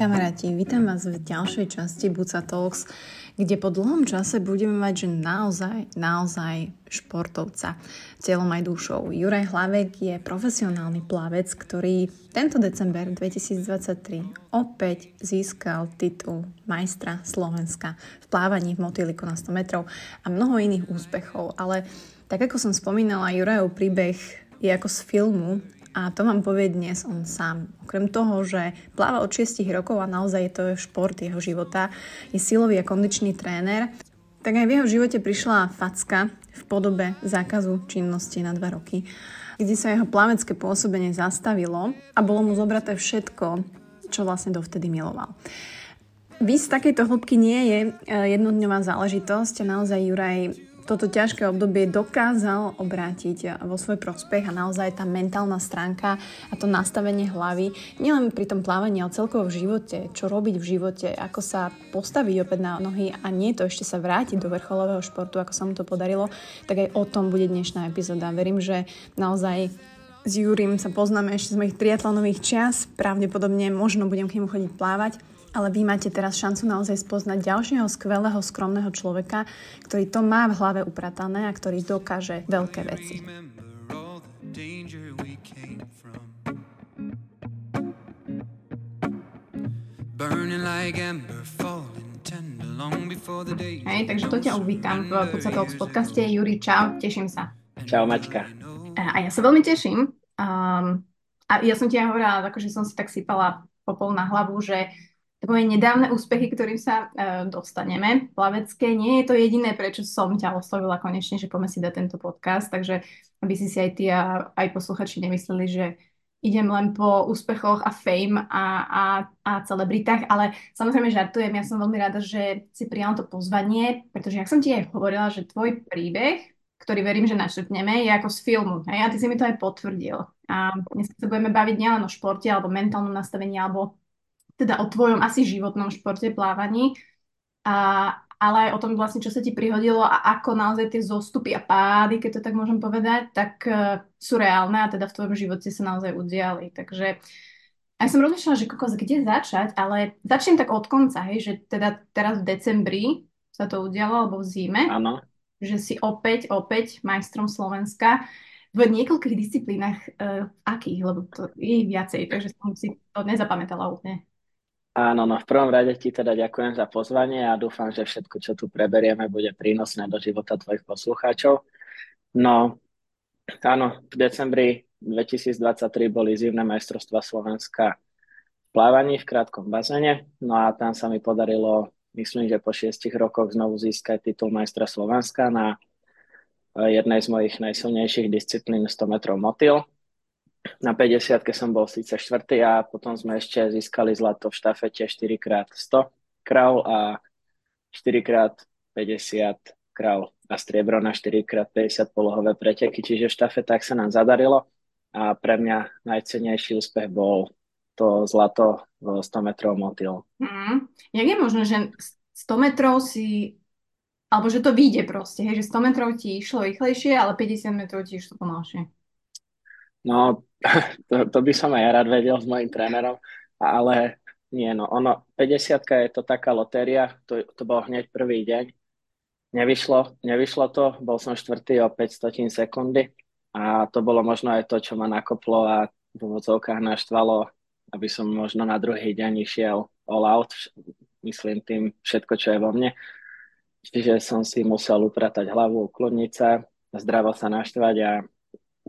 kamaráti, vítam vás v ďalšej časti Buca Talks, kde po dlhom čase budeme mať, že naozaj, naozaj športovca. Cieľom aj dušou. Juraj Hlavek je profesionálny plavec, ktorý tento december 2023 opäť získal titul majstra Slovenska v plávaní v motýliku na 100 metrov a mnoho iných úspechov. Ale tak ako som spomínala, Jurajov príbeh je ako z filmu a to vám povie dnes on sám. Okrem toho, že pláva od 6 rokov a naozaj to šport jeho života, je silový a kondičný tréner, tak aj v jeho živote prišla facka v podobe zákazu činnosti na 2 roky, kde sa jeho plavecké pôsobenie zastavilo a bolo mu zobraté všetko, čo vlastne dovtedy miloval. Vys takejto hĺbky nie je e, jednodňová záležitosť. Naozaj Juraj toto ťažké obdobie dokázal obrátiť vo svoj prospech a naozaj tá mentálna stránka a to nastavenie hlavy, nielen pri tom plávaní, ale celkovo v živote, čo robiť v živote, ako sa postaviť opäť na nohy a nie to ešte sa vrátiť do vrcholového športu, ako sa mu to podarilo, tak aj o tom bude dnešná epizóda. Verím, že naozaj s Júrim sa poznáme ešte z mojich triatlonových čias, pravdepodobne možno budem k nemu chodiť plávať ale vy máte teraz šancu naozaj spoznať ďalšieho skvelého, skromného človeka, ktorý to má v hlave upratané a ktorý dokáže veľké veci. Hej, takže to ťa uvítam v Pucatalks podcaste. Juri, čau, teším sa. Čau, Maťka. A ja sa veľmi teším. Um, a ja som ti aj hovorila, akože som si tak sypala popol na hlavu, že moje nedávne úspechy, ktorým sa e, dostaneme plavecké. Nie je to jediné, prečo som ťa oslovila konečne, že poďme si dať tento podcast, takže aby si si aj ty a aj posluchači nemysleli, že idem len po úspechoch a fame a, a, a celebritách, ale samozrejme žartujem, ja som veľmi rada, že si prijala to pozvanie, pretože jak som ti aj hovorila, že tvoj príbeh, ktorý verím, že našrtneme, je ako z filmu. Hej? A ty si mi to aj potvrdil. A dnes sa budeme baviť nielen o športe alebo mentálnom nastavení alebo teda o tvojom asi životnom športe, plávaní, a, ale aj o tom vlastne, čo sa ti prihodilo a ako naozaj tie zostupy a pády, keď to tak môžem povedať, tak uh, sú reálne a teda v tvojom živote sa naozaj udiali. Takže ja som rozmýšľala, že kokos, kde začať, ale začnem tak od konca, hej, že teda teraz v decembri sa to udialo, alebo v zime. Áno. Že si opäť, opäť majstrom Slovenska v niekoľkých disciplínach, uh, akých, lebo to je viacej, takže som si to nezapamätala úplne. Áno, no v prvom rade ti teda ďakujem za pozvanie a dúfam, že všetko, čo tu preberieme, bude prínosné do života tvojich poslucháčov. No, áno, v decembri 2023 boli zimné majstrovstva Slovenska v plávaní v krátkom bazene, no a tam sa mi podarilo, myslím, že po šiestich rokoch znovu získať titul majstra Slovenska na jednej z mojich najsilnejších disciplín 100 metrov motil na 50 som bol síce štvrtý a potom sme ešte získali zlato v štafete 4x100 krav a 4x50 krav a striebro na 4x50 polohové preteky, čiže v štafetách sa nám zadarilo a pre mňa najcennejší úspech bol to zlato v 100 metrov motil. Mm. Jak je možné, že 100 metrov si alebo že to vyjde proste, hej, že 100 metrov ti išlo rýchlejšie, ale 50 metrov ti išlo pomalšie. No, to, to by som aj ja rád vedel s mojim trénerom, ale nie, no ono, 50 je to taká lotéria, to, to bol hneď prvý deň. Nevyšlo, nevyšlo to, bol som štvrtý o 500 sekundy a to bolo možno aj to, čo ma nakoplo a v úvodzovkách naštvalo, aby som možno na druhý deň išiel all out, myslím tým všetko, čo je vo mne. Čiže som si musel upratať hlavu, ukloniť sa, zdravo sa naštvať a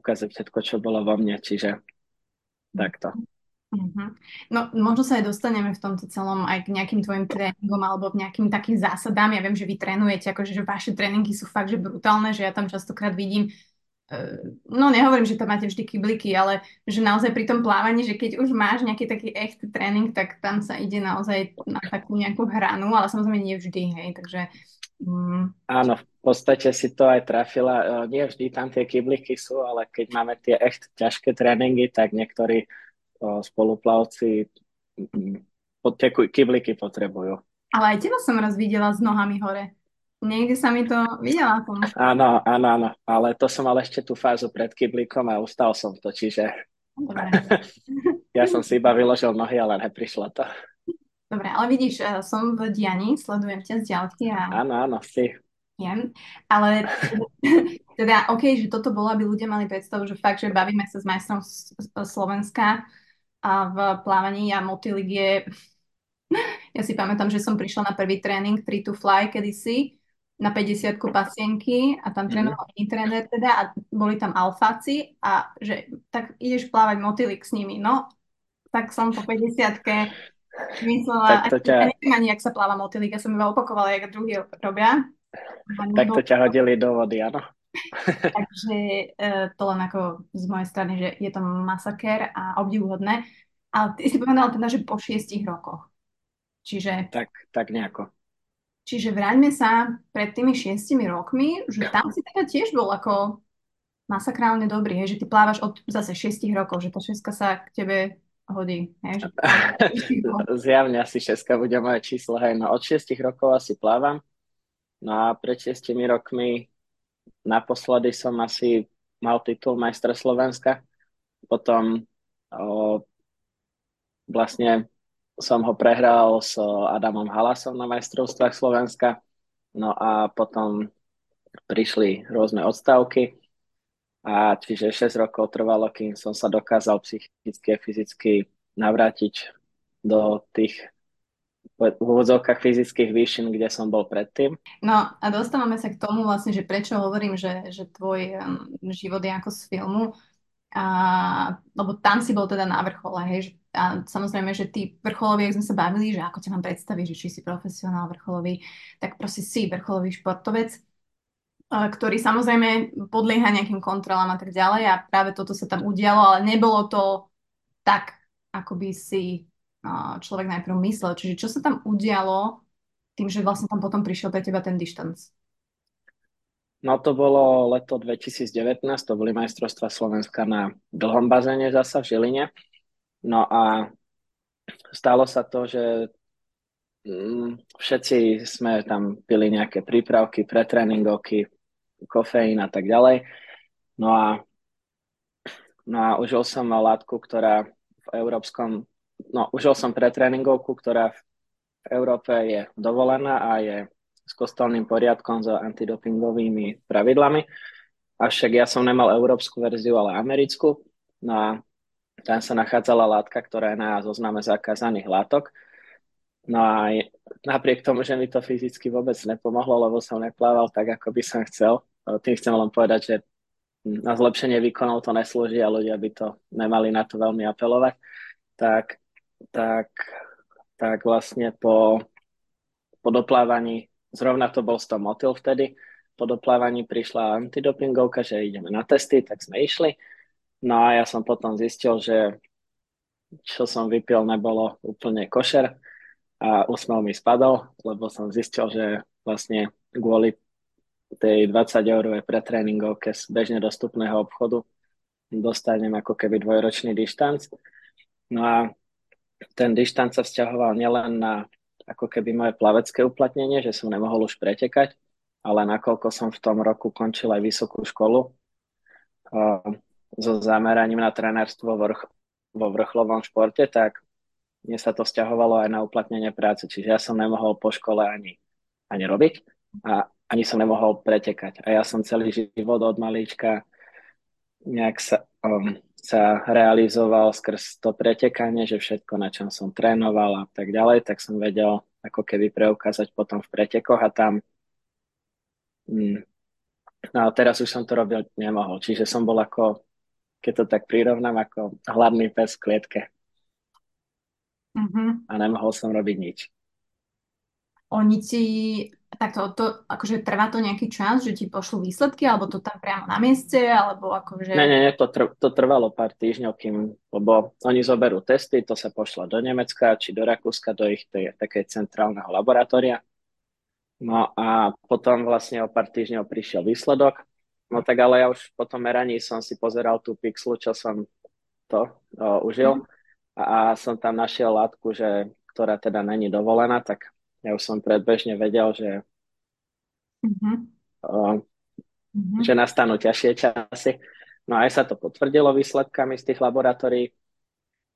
ukázať všetko, čo bolo vo mne, čiže takto. Mm-hmm. No, možno sa aj dostaneme v tomto celom aj k nejakým tvojim tréningom alebo k nejakým takým zásadám. Ja viem, že vy trénujete, akože že vaše tréningy sú fakt, že brutálne, že ja tam častokrát vidím uh, no nehovorím, že tam máte vždy kybliky, ale že naozaj pri tom plávaní, že keď už máš nejaký taký echt tréning, tak tam sa ide naozaj na takú nejakú hranu, ale samozrejme nie vždy, hej, takže Mm. Áno, v podstate si to aj trafila. Nie vždy tam tie kybliky sú, ale keď máme tie echt ťažké tréningy, tak niektorí spoluplavci tie kybliky potrebujú. Ale aj teba som raz videla s nohami hore. Niekde sa mi to videla. Som. Áno, áno, áno. Ale to som mal ešte tú fázu pred kyblikom a ustal som to, čiže ja som si iba vyložil nohy, ale neprišlo to. Dobre, ale vidíš, eh, som v dianí, sledujem ťa z ďalky a Áno, áno, si. viem, ale teda OK, že toto bolo, aby ľudia mali predstavu, že fakt, že bavíme sa s majstrom Slovenska a v plávaní a motilik je ja si pamätám, že som prišla na prvý tréning 3 to fly kedysi na 50 pasienky a tam mm. trénoval iný tréner teda a boli tam alfáci a že tak ideš plávať motilik s nimi. No, tak som po 50 Myslela, tak to ťa... neviem ani, jak sa pláva motýlik, ja som iba opakovala, jak druhý robia. Tak to ťa hodili do vody, áno. Takže e, to len ako z mojej strany, že je to masaker a obdivuhodné. Ale ty si povedala teda, že po šiestich rokoch. Čiže... Tak, tak nejako. Čiže vráťme sa pred tými šiestimi rokmi, že tam si teda tiež bol ako masakrálne dobrý, hej, že ty plávaš od zase šiestich rokov, že tá šestka sa k tebe hodí. Zjavne asi šestka bude moje číslo. Hej, no od 6 rokov asi plávam. No a pred 6 rokmi naposledy som asi mal titul majstra Slovenska. Potom o, vlastne som ho prehral s Adamom Halasom na majstrovstvách Slovenska. No a potom prišli rôzne odstavky a čiže 6 rokov trvalo, kým som sa dokázal psychicky a fyzicky navrátiť do tých v úvodzovkách fyzických výšin, kde som bol predtým. No a dostávame sa k tomu vlastne, že prečo hovorím, že, že tvoj um, život je ako z filmu, a, lebo tam si bol teda na vrchole, hej, a samozrejme, že tí vrcholoví, ak sme sa bavili, že ako ťa mám predstaviť, že či si profesionál vrcholový, tak proste si vrcholový športovec ktorý samozrejme podlieha nejakým kontrolám a tak ďalej a práve toto sa tam udialo, ale nebolo to tak, ako by si človek najprv myslel. Čiže čo sa tam udialo tým, že vlastne tam potom prišiel pre teba ten distance? No to bolo leto 2019, to boli majstrovstvá Slovenska na dlhom bazéne zasa v Žiline. No a stalo sa to, že mm, všetci sme tam pili nejaké prípravky, pretréningovky, kofeín a tak ďalej. No a, no a užil som látku, ktorá v európskom, no užil som pretréningovku, ktorá v Európe je dovolená a je s kostolným poriadkom, so antidopingovými pravidlami. Avšak ja som nemal európsku verziu, ale americkú. No a tam sa nachádzala látka, ktorá je na zozname zakázaných látok. No a napriek tomu, že mi to fyzicky vôbec nepomohlo, lebo som neplával tak, ako by som chcel, tým chcem len povedať, že na zlepšenie výkonov to neslúži a ľudia by to nemali na to veľmi apelovať, tak, tak, tak vlastne po, po doplávaní, zrovna to bol 100 motil vtedy, po doplávaní prišla antidopingovka, že ideme na testy, tak sme išli. No a ja som potom zistil, že čo som vypil nebolo úplne košer a úsmev mi spadol, lebo som zistil, že vlastne kvôli tej 20 eurovej pretréningovke z bežne dostupného obchodu dostanem ako keby dvojročný dištanc. No a ten dištanc sa vzťahoval nielen na ako keby moje plavecké uplatnenie, že som nemohol už pretekať, ale nakoľko som v tom roku končil aj vysokú školu uh, so zameraním na trenérstvo vrch, vo vrchlovom športe, tak mne sa to vzťahovalo aj na uplatnenie práce, čiže ja som nemohol po škole ani, ani robiť. A ani som nemohol pretekať. A ja som celý život od malička nejak sa, um, sa realizoval skrz to pretekanie, že všetko, na čom som trénoval a tak ďalej, tak som vedel ako keby preukázať potom v pretekoch a tam mm, no a teraz už som to robil nemohol. Čiže som bol ako, keď to tak prirovnám, ako hladný pes v klietke. Mm-hmm. A nemohol som robiť nič. Oni ti takto, to, akože trvá to nejaký čas, že ti pošlú výsledky, alebo to tam priamo na mieste, alebo akože... Nie, nie, nie, to, tr- to trvalo pár týždňov, kým, lebo oni zoberú testy, to sa pošla do Nemecka, či do Rakúska, do ich tej, také centrálneho laboratória. No a potom vlastne o pár týždňov prišiel výsledok. No tak ale ja už po tom meraní som si pozeral tú pixlu, čo som to o, užil. Mm. A, a som tam našiel látku, že, ktorá teda není dovolená, tak ja už som predbežne vedel, že, mm-hmm. uh, mm-hmm. že nastanú ťažšie časy. No aj sa to potvrdilo výsledkami z tých laboratórií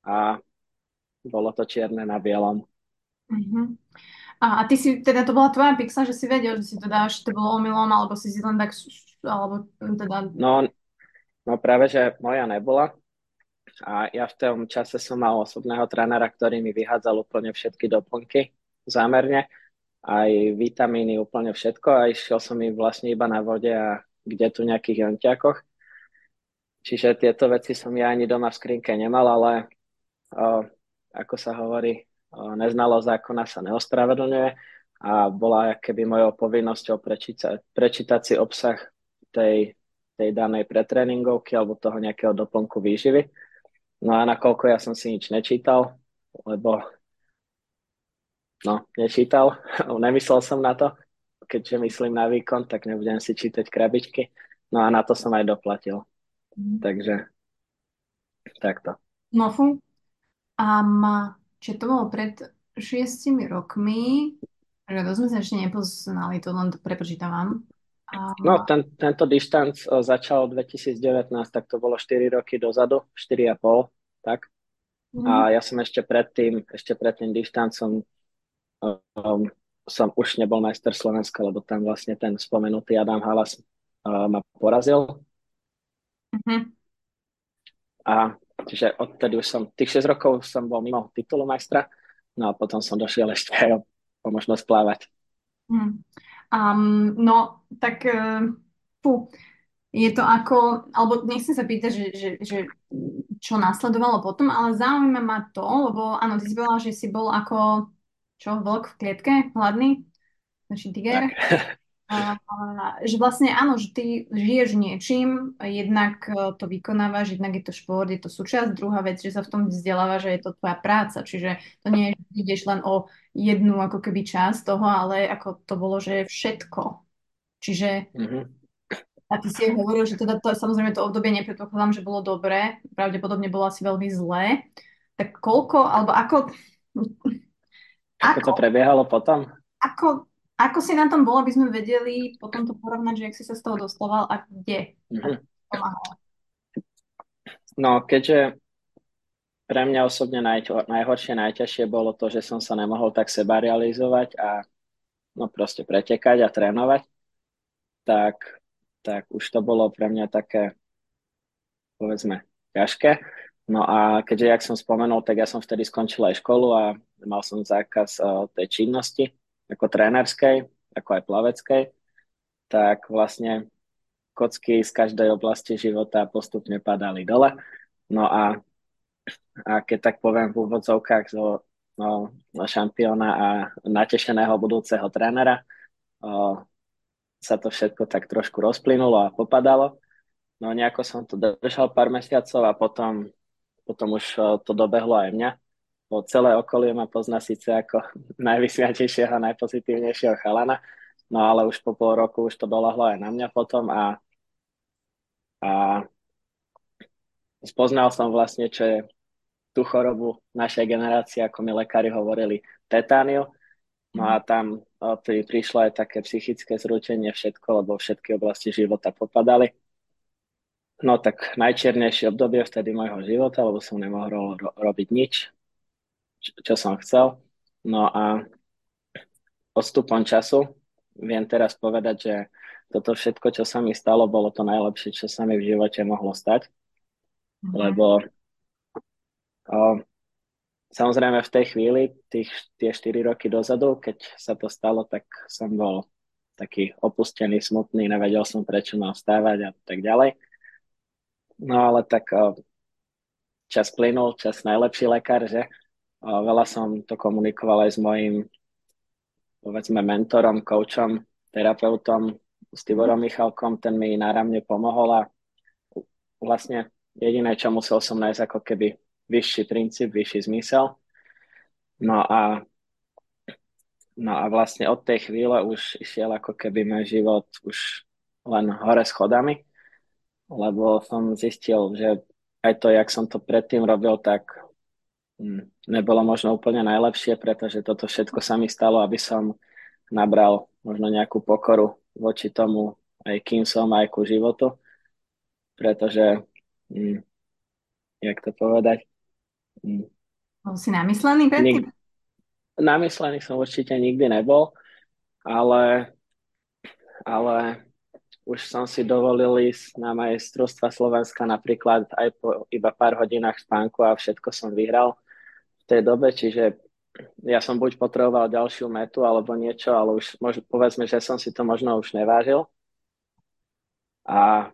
a bolo to čierne na bielom. Uh-huh. A, a ty si, teda to bola tvoja pixla, že si vedel, že si to dáš, to bolo omylom, alebo si si len tak, alebo teda... No, no práve, že moja nebola. A ja v tom čase som mal osobného trénera, ktorý mi vyhádzal úplne všetky doplnky zámerne, aj vitamíny, úplne všetko a išiel som im vlastne iba na vode a kde tu nejakých jonťakoch. Čiže tieto veci som ja ani doma v skrinke nemal, ale o, ako sa hovorí, o, neznalo zákona sa neospravedlňuje a bola keby mojou povinnosťou prečítať, prečítať si obsah tej, tej danej pretréningovky alebo toho nejakého doplnku výživy. No a nakoľko ja som si nič nečítal, lebo no, nečítal, nemyslel som na to, keďže myslím na výkon, tak nebudem si čítať krabičky. No a na to som aj doplatil. Mm. Takže takto. No fú. A ma, či to bolo pred šiestimi rokmi, že to sme sa ešte nepoznali, to len to prepočítam vám. A... No, ten, tento distanc začal 2019, tak to bolo 4 roky dozadu, 4,5, tak. Mm. A ja som ešte predtým, ešte pred tým distancom um, som už nebol majster Slovenska, lebo tam vlastne ten spomenutý Adam Halas uh, ma porazil Uh-huh. A čiže odtedy už som, tých 6 rokov som bol mimo titulu majstra, no a potom som došiel ešte aj o, o možnosť plávať. Um, no, tak uh, fú, je to ako, alebo nechcem sa pýtať, že, že, že čo nasledovalo potom, ale zaujíma ma to, lebo áno, ty si povedala, že si bol ako, čo, vlk v klietke, hladný, znači tiger. Tak. A, že vlastne áno, že ty žiješ niečím, jednak e, to vykonávaš, jednak je to šport, je to súčasť. Druhá vec, že sa v tom vzdeláva, že je to tvoja práca, čiže to nie je, že ideš len o jednu ako keby časť toho, ale ako to bolo, že všetko. Čiže mm-hmm. a ty si hovoril, že teda to, samozrejme to obdobie nepredpokladám, že bolo dobré, pravdepodobne bolo asi veľmi zlé. Tak koľko, alebo ako... Ako, ako to prebiehalo potom? Ako, ako si na tom bolo, aby sme vedeli potom to porovnať, že ak si sa z toho dostával a kde? Mm-hmm. No, keďže pre mňa osobne najho- najhoršie, najťažšie bolo to, že som sa nemohol tak seba realizovať a no proste pretekať a trénovať, tak, tak už to bolo pre mňa také, povedzme, ťažké. No a keďže, jak som spomenul, tak ja som vtedy skončil aj školu a mal som zákaz uh, tej činnosti, ako trénerskej, ako aj plaveckej, tak vlastne kocky z každej oblasti života postupne padali dole. No a, a keď tak poviem v úvodzovkách zo no, šampióna a natešeného budúceho trénera, o, sa to všetko tak trošku rozplynulo a popadalo. No nejako som to držal pár mesiacov a potom, potom už to dobehlo aj mňa bo celé okolie ma pozná síce ako najvysviatejšieho najpozitívnejšieho chalana, no ale už po pol roku už to dolahlo aj na mňa potom a, a spoznal som vlastne, čo je tú chorobu našej generácie, ako mi lekári hovorili, tetániu. No a tam pri, prišlo aj také psychické zrútenie všetko, lebo všetky oblasti života popadali. No tak najčiernejšie obdobie vtedy môjho života, lebo som nemohol ro- robiť nič čo som chcel. No a odstupom času viem teraz povedať, že toto všetko, čo sa mi stalo, bolo to najlepšie, čo sa mi v živote mohlo stať. Mm-hmm. Lebo o, samozrejme v tej chvíli, tých, tie 4 roky dozadu, keď sa to stalo, tak som bol taký opustený, smutný, nevedel som, prečo mám vstávať a tak ďalej. No ale tak o, čas plynul, čas najlepší lekár, že? Veľa som to komunikoval aj s mojim povedzme mentorom, coachom, terapeutom, s Tiborom Michalkom, ten mi náramne pomohol a vlastne jediné, čo musel som nájsť ako keby vyšší princíp, vyšší zmysel. No a, no a vlastne od tej chvíle už išiel ako keby môj život už len hore schodami, lebo som zistil, že aj to, jak som to predtým robil, tak Hm, nebolo možno úplne najlepšie, pretože toto všetko sa mi stalo, aby som nabral možno nejakú pokoru voči tomu, aj kým som, aj ku životu. Pretože, hm, jak to povedať? Hm, Bol si namyslený predtým? Nik- namyslený som určite nikdy nebol, ale, ale už som si dovolil ísť na majstrovstva Slovenska napríklad aj po iba pár hodinách spánku a všetko som vyhral v tej dobe, čiže ja som buď potreboval ďalšiu metu alebo niečo, ale už mož, povedzme, že som si to možno už nevážil. A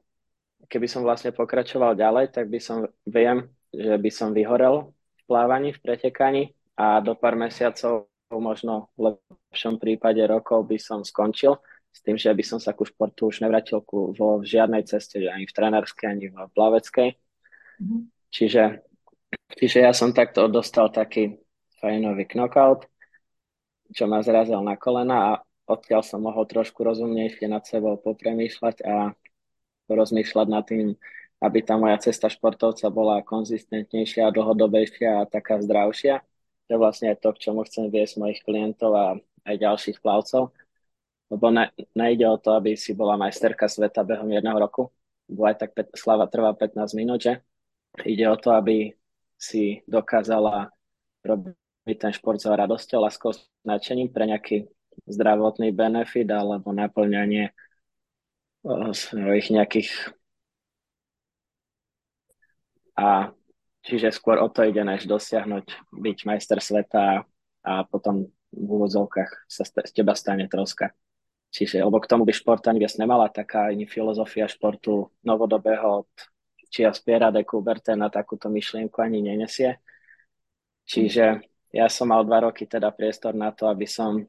keby som vlastne pokračoval ďalej, tak by som, viem, že by som vyhorel v plávaní, v pretekaní a do pár mesiacov, možno v lepšom prípade rokov by som skončil s tým, že by som sa ku športu už nevrátil ku, vo v žiadnej ceste, ani v trenerskej, ani v plaveckej. Mm-hmm. Čiže, čiže ja som takto dostal taký fajnový knockout, čo ma zrazil na kolena a odtiaľ som mohol trošku rozumnejšie nad sebou popremýšľať a rozmýšľať nad tým, aby tá moja cesta športovca bola konzistentnejšia, dlhodobejšia a taká zdravšia. To je vlastne to, k čomu chcem viesť mojich klientov a aj ďalších plavcov lebo ne, nejde o to, aby si bola majsterka sveta behom jedného roku, bo aj tak slava trvá 15 minút, že? Ide o to, aby si dokázala robiť ten šport s radosťou, láskou, nadšením pre nejaký zdravotný benefit alebo naplňanie svojich nejakých a čiže skôr o to ide, než dosiahnuť byť majster sveta a potom v úvodzovkách sa z teba stane troska. Čiže, lebo k tomu by šport ani viac nemala taká ani filozofia športu novodobého od čia Spiera de Coubertin na takúto myšlienku ani nenesie. Čiže ja som mal dva roky teda priestor na to, aby som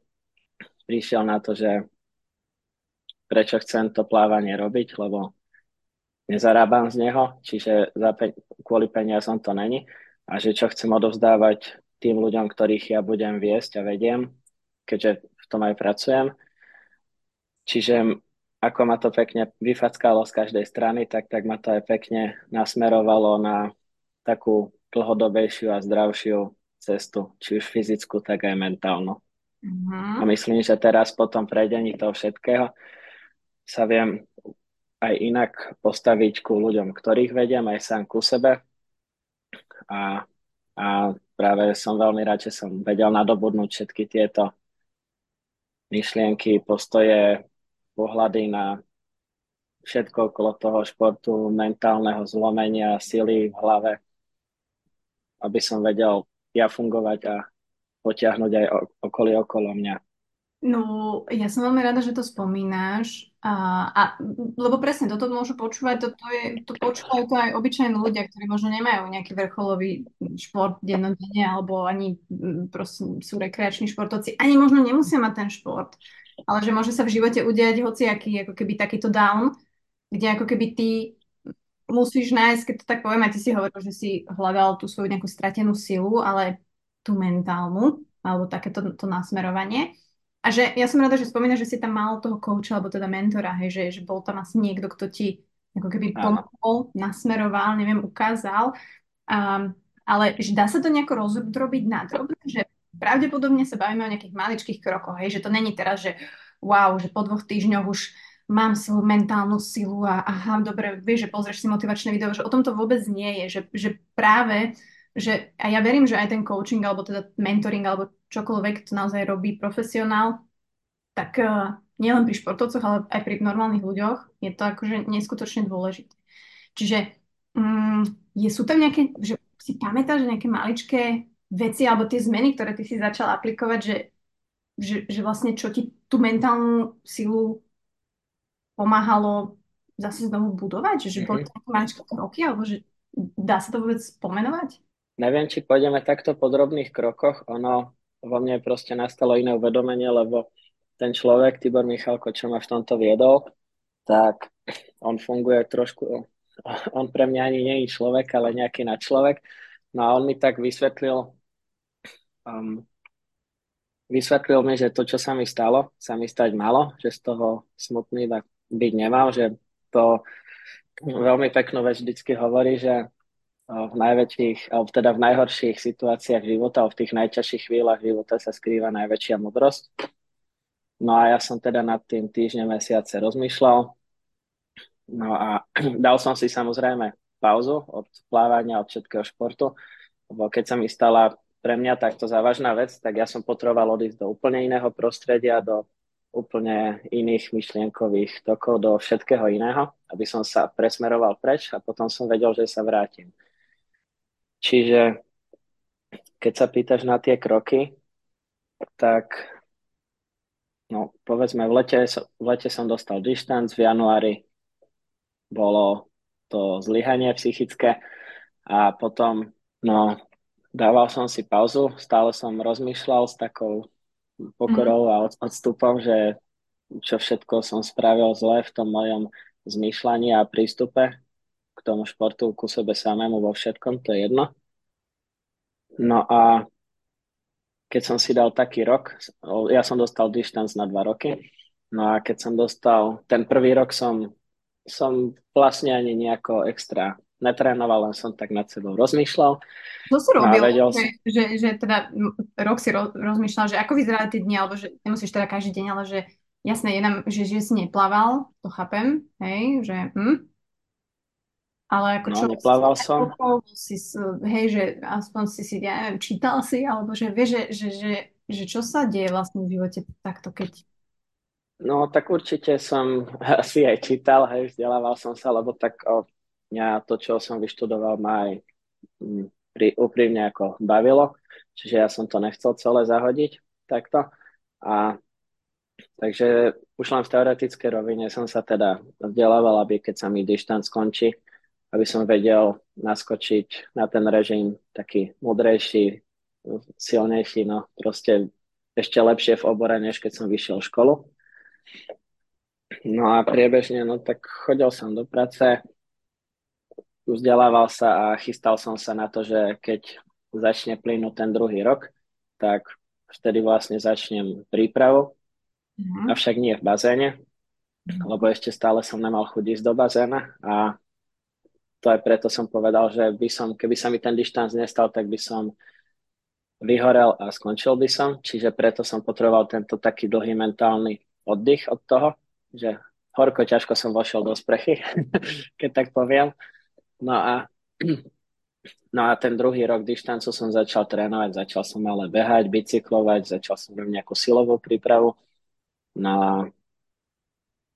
prišiel na to, že prečo chcem to plávanie robiť, lebo nezarábam z neho, čiže za pe- kvôli peniazom to není a že čo chcem odovzdávať tým ľuďom, ktorých ja budem viesť a vediem, keďže v tom aj pracujem Čiže ako ma to pekne vyfackalo z každej strany, tak, tak ma to aj pekne nasmerovalo na takú dlhodobejšiu a zdravšiu cestu, či už fyzickú, tak aj mentálnu. Mm-hmm. A myslím, že teraz po tom prejdení toho všetkého sa viem aj inak postaviť ku ľuďom, ktorých vediem, aj sám ku sebe. A, a práve som veľmi rád, že som vedel nadobudnúť všetky tieto myšlienky, postoje, pohľady na všetko okolo toho športu, mentálneho zlomenia, sily v hlave, aby som vedel ja fungovať a potiahnuť aj okolie okolo mňa. No, ja som veľmi rada, že to spomínáš, a, a, lebo presne toto môžu počúvať, toto je, to počúvajú to aj obyčajní ľudia, ktorí možno nemajú nejaký vrcholový šport dennodenne, alebo ani proste sú rekreační športovci, ani možno nemusia mať ten šport ale že môže sa v živote udiať hociaký ako keby takýto down, kde ako keby ty musíš nájsť, keď to tak poviem, aj ty si hovoril, že si hľadal tú svoju nejakú stratenú silu, ale tú mentálnu, alebo takéto to nasmerovanie. A že ja som rada, že spomínaš, že si tam mal toho kouča, alebo teda mentora, hej, že, že bol tam asi niekto, kto ti ako keby pomohol, nasmeroval, neviem, ukázal. Um, ale že dá sa to nejako rozdrobiť na drobné, že pravdepodobne sa bavíme o nejakých maličkých krokoch, hej, že to není teraz, že wow, že po dvoch týždňoch už mám svoju mentálnu silu a aha, dobre, vieš, že pozrieš si motivačné video, že o tom to vôbec nie je, že, že práve, že a ja verím, že aj ten coaching alebo teda mentoring alebo čokoľvek to naozaj robí profesionál, tak uh, nielen pri športovcoch, ale aj pri normálnych ľuďoch je to akože neskutočne dôležité. Čiže um, je, sú tam nejaké, že si pamätáš nejaké maličké veci alebo tie zmeny, ktoré ty si začal aplikovať, že, že, že vlastne čo ti tú mentálnu silu pomáhalo zase znovu budovať? Že, že boli to maličké kroky alebo že dá sa to vôbec pomenovať? Neviem, či pôjdeme takto po drobných krokoch. Ono vo mne proste nastalo iné uvedomenie, lebo ten človek, Tibor Michalko, čo ma v tomto viedol, tak on funguje trošku, on pre mňa ani nie je človek, ale nejaký nadčlovek. No a on mi tak vysvetlil um, vysvetlil mi, že to, čo sa mi stalo, sa mi stať malo, že z toho smutný tak byť nemal, že to veľmi peknú vec vždycky hovorí, že v najväčších, alebo teda v najhorších situáciách života, alebo v tých najťažších chvíľach života sa skrýva najväčšia mudrosť. No a ja som teda nad tým týždne, mesiace rozmýšľal. No a dal som si samozrejme pauzu od plávania, od všetkého športu, lebo keď sa mi stala pre mňa takto závažná vec, tak ja som potreboval odísť do úplne iného prostredia, do úplne iných myšlienkových tokov, do všetkého iného, aby som sa presmeroval preč a potom som vedel, že sa vrátim. Čiže keď sa pýtaš na tie kroky, tak no, povedzme, v lete, v lete som dostal distanc, v januári bolo to zlyhanie psychické a potom no, dával som si pauzu, stále som rozmýšľal s takou pokorou a odstupom, že čo všetko som spravil zle v tom mojom zmýšľaní a prístupe k tomu športu, ku sebe samému vo všetkom, to je jedno. No a keď som si dal taký rok, ja som dostal distance na dva roky, no a keď som dostal, ten prvý rok som, som vlastne ani nejako extra netrénoval, len som tak nad sebou rozmýšľal. Čo si robil, vedel... že, že, že teda rok si ro, rozmýšľal, že ako vyzerali tie dni, alebo že nemusíš teda každý deň, ale že jasné, je nám, že, že si neplával, to chápem, hej, že hm, ale ako no, čo... neplával som. Si, hej, že aspoň si si, ja neviem, čítal si, alebo že vieš, že, že, že, že čo sa deje vlastne v živote takto, keď... No, tak určite som asi aj čítal, hej, vzdelával som sa, lebo tak o, mňa to, čo som vyštudoval, ma aj mm, pri, úprimne ako bavilo, čiže ja som to nechcel celé zahodiť takto. A takže už len v teoretickej rovine som sa teda vzdelával, aby keď sa mi dištanc skončí, aby som vedel naskočiť na ten režim taký modrejší, silnejší, no proste ešte lepšie v obore, než keď som vyšiel školu. No a priebežne, no tak chodil som do práce, vzdelával sa a chystal som sa na to, že keď začne plynúť ten druhý rok, tak vtedy vlastne začnem prípravu, mm-hmm. avšak nie v bazéne, mm-hmm. lebo ešte stále som nemal chuť ísť do bazéna a to aj preto som povedal, že by som, keby sa mi ten dištanc nestal, tak by som vyhorel a skončil by som, čiže preto som potreboval tento taký dlhý mentálny oddych od toho, že horko ťažko som vošiel do sprechy, keď tak poviem. No a, no a ten druhý rok dištancu som začal trénovať, začal som ale behať, bicyklovať, začal som robiť nejakú silovú prípravu. No a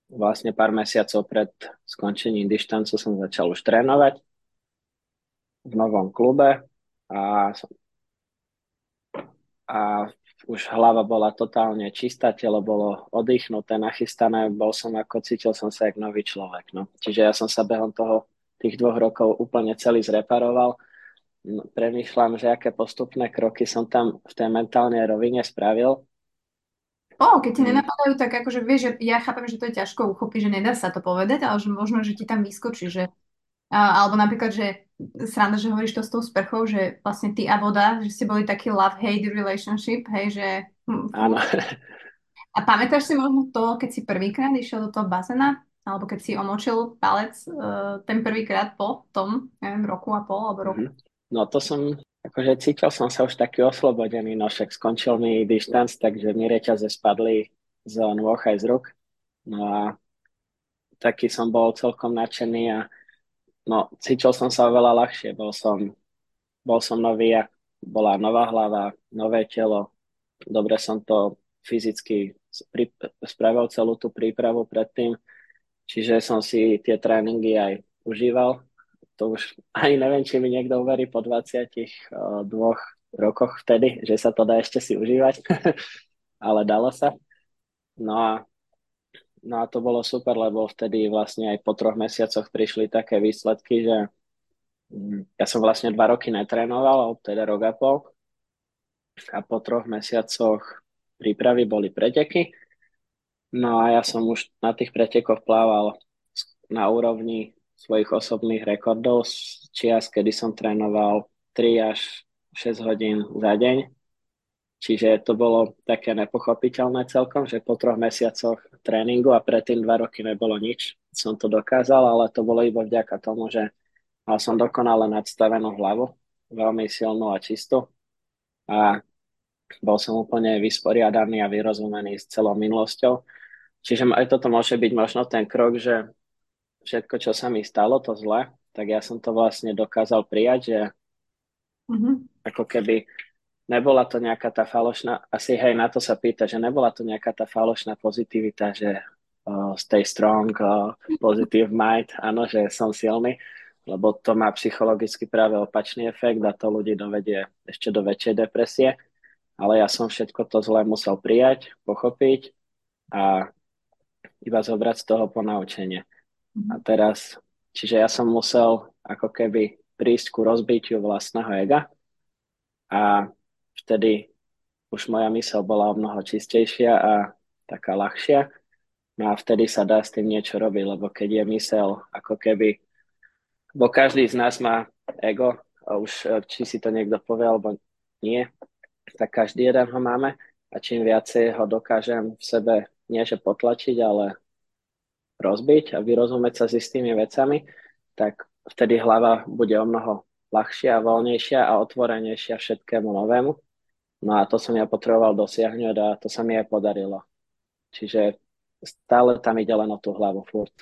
vlastne pár mesiacov pred skončením dištancu som začal už trénovať v novom klube a, a už hlava bola totálne čistá, telo bolo oddychnuté, nachystané, bol som ako, cítil som sa ako nový človek. No. Čiže ja som sa behom toho tých dvoch rokov úplne celý zreparoval. No, premýšľam, že aké postupné kroky som tam v tej mentálnej rovine spravil O, keď ti mm. nenapadajú, tak akože vieš, že ja chápem, že to je ťažko uchopiť, že nedá sa to povedať, ale že možno, že ti tam vyskočí, že alebo napríklad, že sranda, že hovoríš to s tou sprchou, že vlastne ty a voda, že ste boli taký love-hate relationship, hej, že... Hm, Áno. A pamätáš si možno to, keď si prvýkrát išiel do toho bazéna, alebo keď si omočil palec uh, ten prvýkrát po tom, neviem, roku a pol, alebo roku? Mm-hmm. No to som akože cítil som sa už taký oslobodený, no však skončil mi distanc, takže mi reťaze spadli z nôh aj z ruk. No a taký som bol celkom nadšený a no, cítil som sa oveľa ľahšie. Bol som, bol som nový a bola nová hlava, nové telo. Dobre som to fyzicky spravil celú tú prípravu predtým. Čiže som si tie tréningy aj užíval to už ani neviem, či mi niekto uverí po 22 rokoch vtedy, že sa to dá ešte si užívať, ale dalo sa. No a, no a to bolo super, lebo vtedy vlastne aj po troch mesiacoch prišli také výsledky, že mm, ja som vlastne dva roky netrénoval, teda rok a pol. A po troch mesiacoch prípravy boli preteky. No a ja som už na tých pretekoch plával na úrovni svojich osobných rekordov z čias, kedy som trénoval 3 až 6 hodín za deň. Čiže to bolo také nepochopiteľné celkom, že po troch mesiacoch tréningu a predtým dva roky nebolo nič, som to dokázal, ale to bolo iba vďaka tomu, že mal som dokonale nadstavenú hlavu, veľmi silnú a čistú a bol som úplne vysporiadaný a vyrozumený s celou minulosťou. Čiže aj toto môže byť možno ten krok, že všetko, čo sa mi stalo, to zle, tak ja som to vlastne dokázal prijať, že mm-hmm. ako keby nebola to nejaká tá falošná, asi hej, na to sa pýta, že nebola to nejaká tá falošná pozitivita, že uh, stay strong, uh, positive mind, áno, že som silný, lebo to má psychologicky práve opačný efekt a to ľudí dovedie ešte do väčšej depresie. Ale ja som všetko to zlé musel prijať, pochopiť a iba zobrať z toho ponaučenie. A teraz, čiže ja som musel ako keby prísť ku rozbitiu vlastného ega a vtedy už moja mysel bola o mnoho čistejšia a taká ľahšia. No a vtedy sa dá s tým niečo robiť, lebo keď je mysel ako keby, bo každý z nás má ego, a už či si to niekto povie alebo nie, tak každý jeden ho máme a čím viacej ho dokážem v sebe nie že potlačiť, ale rozbiť a vyrozumieť sa s istými vecami, tak vtedy hlava bude o mnoho ľahšia, voľnejšia a otvorenejšia všetkému novému. No a to som ja potreboval dosiahnuť a to sa mi aj podarilo. Čiže stále tam ide len o tú hlavu furt.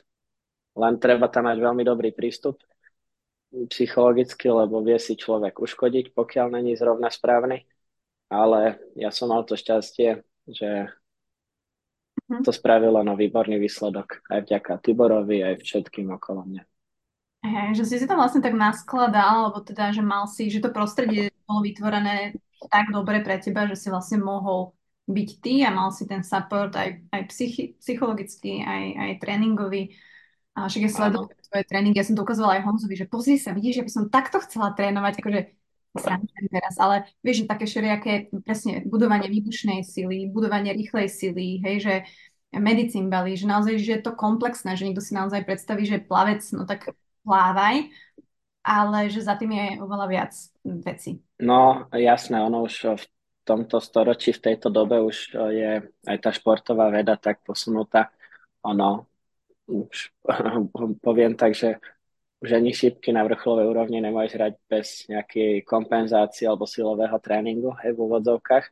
Len treba tam mať veľmi dobrý prístup psychologicky, lebo vie si človek uškodiť, pokiaľ není zrovna správny. Ale ja som mal to šťastie, že mhm. to spravilo na výborný výsledok. Aj vďaka Tiborovi, aj všetkým okolo mňa. Hej, že si si to vlastne tak naskladal, alebo teda, že mal si, že to prostredie bolo vytvorené tak dobre pre teba, že si vlastne mohol byť ty a mal si ten support aj, aj psychi- psychologický, aj, aj tréningový. A však ja sledujem tvoje tréningy, ja som to ukazovala aj Honzovi, že pozri sa, vidíš, že by som takto chcela trénovať, akože srandujem teraz, ale vieš, že také všelijaké, presne, budovanie výbušnej sily, budovanie rýchlej sily, hej, že medicín balí, že naozaj, že je to komplexné, že niekto si naozaj predstaví, že plavec, no tak plávaj, ale že za tým je oveľa viac veci. No, jasné, ono už v tomto storočí, v tejto dobe už je aj tá športová veda tak posunutá. Ono, už poviem tak, že ani šípky na vrcholovej úrovni nemôžeš hrať bez nejakej kompenzácie alebo silového tréningu hej, v úvodzovkách.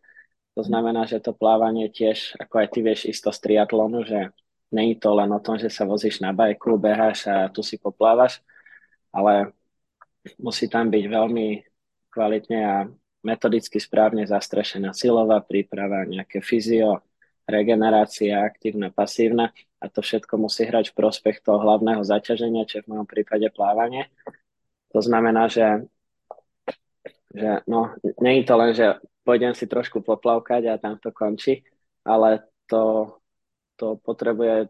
To znamená, že to plávanie tiež, ako aj ty vieš isto z triatlonu, že Není to len o tom, že sa vozíš na bajku, beháš a tu si poplávaš, ale musí tam byť veľmi kvalitne a metodicky správne zastrešená silová príprava, nejaké fyzio, regenerácia, aktívna, pasívna a to všetko musí hrať v prospech toho hlavného zaťaženia, čo v mojom prípade plávanie. To znamená, že, že no, nie je to len, že pôjdem si trošku poplavkať a tam to končí, ale to to potrebuje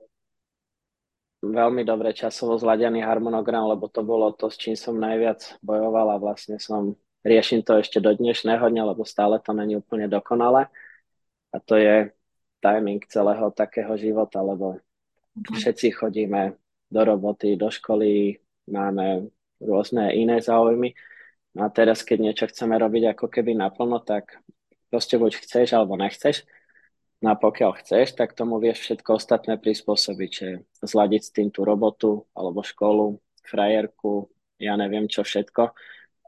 veľmi dobre časovo zladený harmonogram, lebo to bolo to, s čím som najviac bojoval a vlastne som riešim to ešte do dnešného dňa, lebo stále to není úplne dokonalé. A to je timing celého takého života, lebo mhm. všetci chodíme do roboty, do školy, máme rôzne iné záujmy. No a teraz, keď niečo chceme robiť ako keby naplno, tak proste buď chceš alebo nechceš. No a pokiaľ chceš, tak tomu vieš všetko ostatné prispôsobiť, že zladiť s tým tú robotu alebo školu, frajerku, ja neviem čo všetko,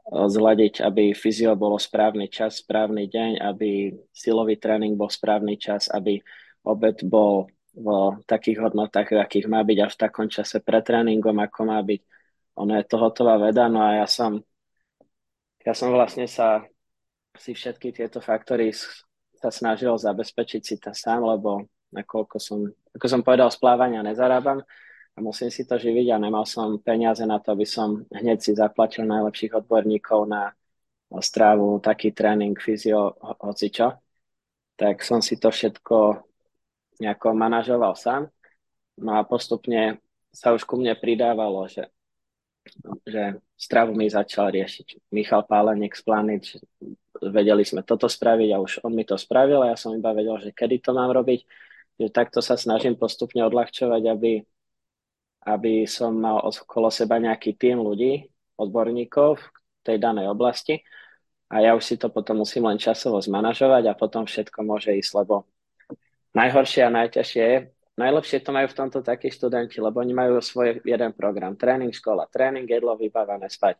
zladiť, aby fyzio bolo správny čas, správny deň, aby silový tréning bol správny čas, aby obed bol v takých hodnotách, akých má byť a v takom čase pred tréningom, ako má byť. Ono je to hotová veda, no a ja som, ja som vlastne sa si všetky tieto faktory sa snažil zabezpečiť si to sám, lebo nakoľko som, ako som povedal, z plávania nezarábam a musím si to živiť a nemal som peniaze na to, aby som hneď si zaplatil najlepších odborníkov na strávu, taký tréning, fyzio, hocičo. Tak som si to všetko nejako manažoval sám. No a postupne sa už ku mne pridávalo, že, že stravu mi začal riešiť Michal Pálenik z Planic, vedeli sme toto spraviť a už on mi to spravil a ja som iba vedel, že kedy to mám robiť. Že takto sa snažím postupne odľahčovať, aby, aby som mal okolo seba nejaký tým ľudí, odborníkov v tej danej oblasti a ja už si to potom musím len časovo zmanažovať a potom všetko môže ísť, lebo najhoršie a najťažšie je, najlepšie to majú v tomto takí študenti, lebo oni majú svoj jeden program, tréning, škola, tréning, jedlo, vybávané, spať.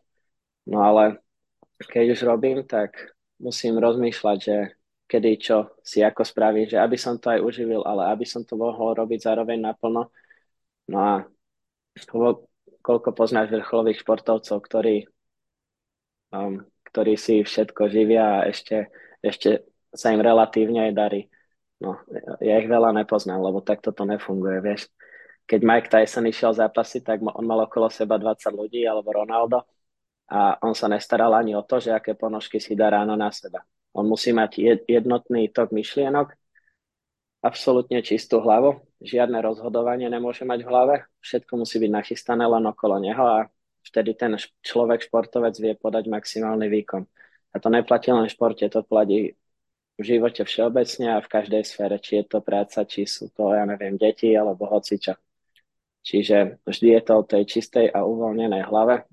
No ale keď už robím, tak musím rozmýšľať, že kedy čo si ako spraviť, že aby som to aj uživil, ale aby som to mohol robiť zároveň naplno. No a koľko poznáš vrcholových športovcov, ktorí, um, ktorí si všetko živia a ešte, ešte sa im relatívne aj darí. No, ja ich veľa nepoznám, lebo takto to nefunguje, vieš. Keď Mike Tyson išiel zápasy, tak on mal okolo seba 20 ľudí, alebo Ronaldo, a on sa nestaral ani o to, že aké ponožky si dá ráno na seba. On musí mať jednotný tok myšlienok, absolútne čistú hlavu, žiadne rozhodovanie nemôže mať v hlave, všetko musí byť nachystané len okolo neho a vtedy ten človek, športovec vie podať maximálny výkon. A to neplatí len v športe, to platí v živote všeobecne a v každej sfére, či je to práca, či sú to, ja neviem, deti alebo hocičo. Čiže vždy je to o tej čistej a uvoľnenej hlave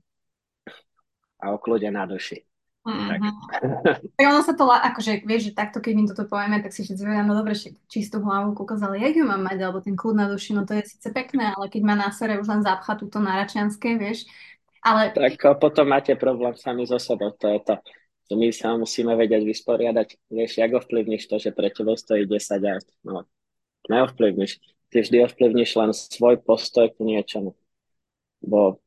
a o na duši. Mm-hmm. Tak. tak ono sa to, akože vieš, že takto, keď mi toto povieme, tak si všetci vedia, no dobre, že čistú hlavu kúkazali, jak ju mám mať, alebo ten kľud na duši, no to je síce pekné, ale keď má na sere už len zapcha túto náračianské, vieš, ale... Tak potom máte problém sami so sebou, to je to. To my sa musíme vedieť vysporiadať, vieš, jak ovplyvníš to, že pre teba stojí 10 aut. No, neovplyvníš. Ty vždy ovplyvníš len svoj postoj k niečomu. Bo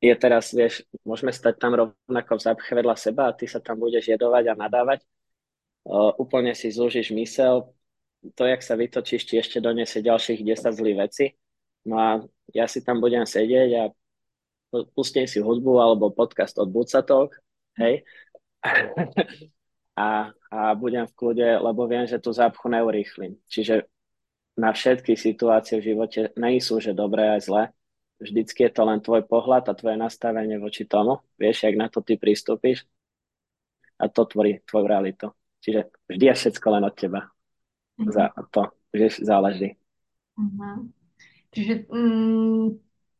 je teraz, vieš, môžeme stať tam rovnako v zápche vedľa seba a ty sa tam budeš jedovať a nadávať. Úplne si zúžiš mysel, to, jak sa vytočíš, či ešte donesie ďalších 10 zlých vecí. No a ja si tam budem sedieť a pustím si hudbu alebo podcast od Bucatok, hej, a, a budem v kľude, lebo viem, že tú zápchu neurýchlim. Čiže na všetky situácie v živote nejsú, že dobré a zlé, vždycky je to len tvoj pohľad a tvoje nastavenie voči tomu. Vieš, jak na to ty pristúpiš a to tvorí tvoju realitu. Čiže vždy je všetko len od teba. Mm-hmm. Za to, že záleží. Mm-hmm. Čiže mm,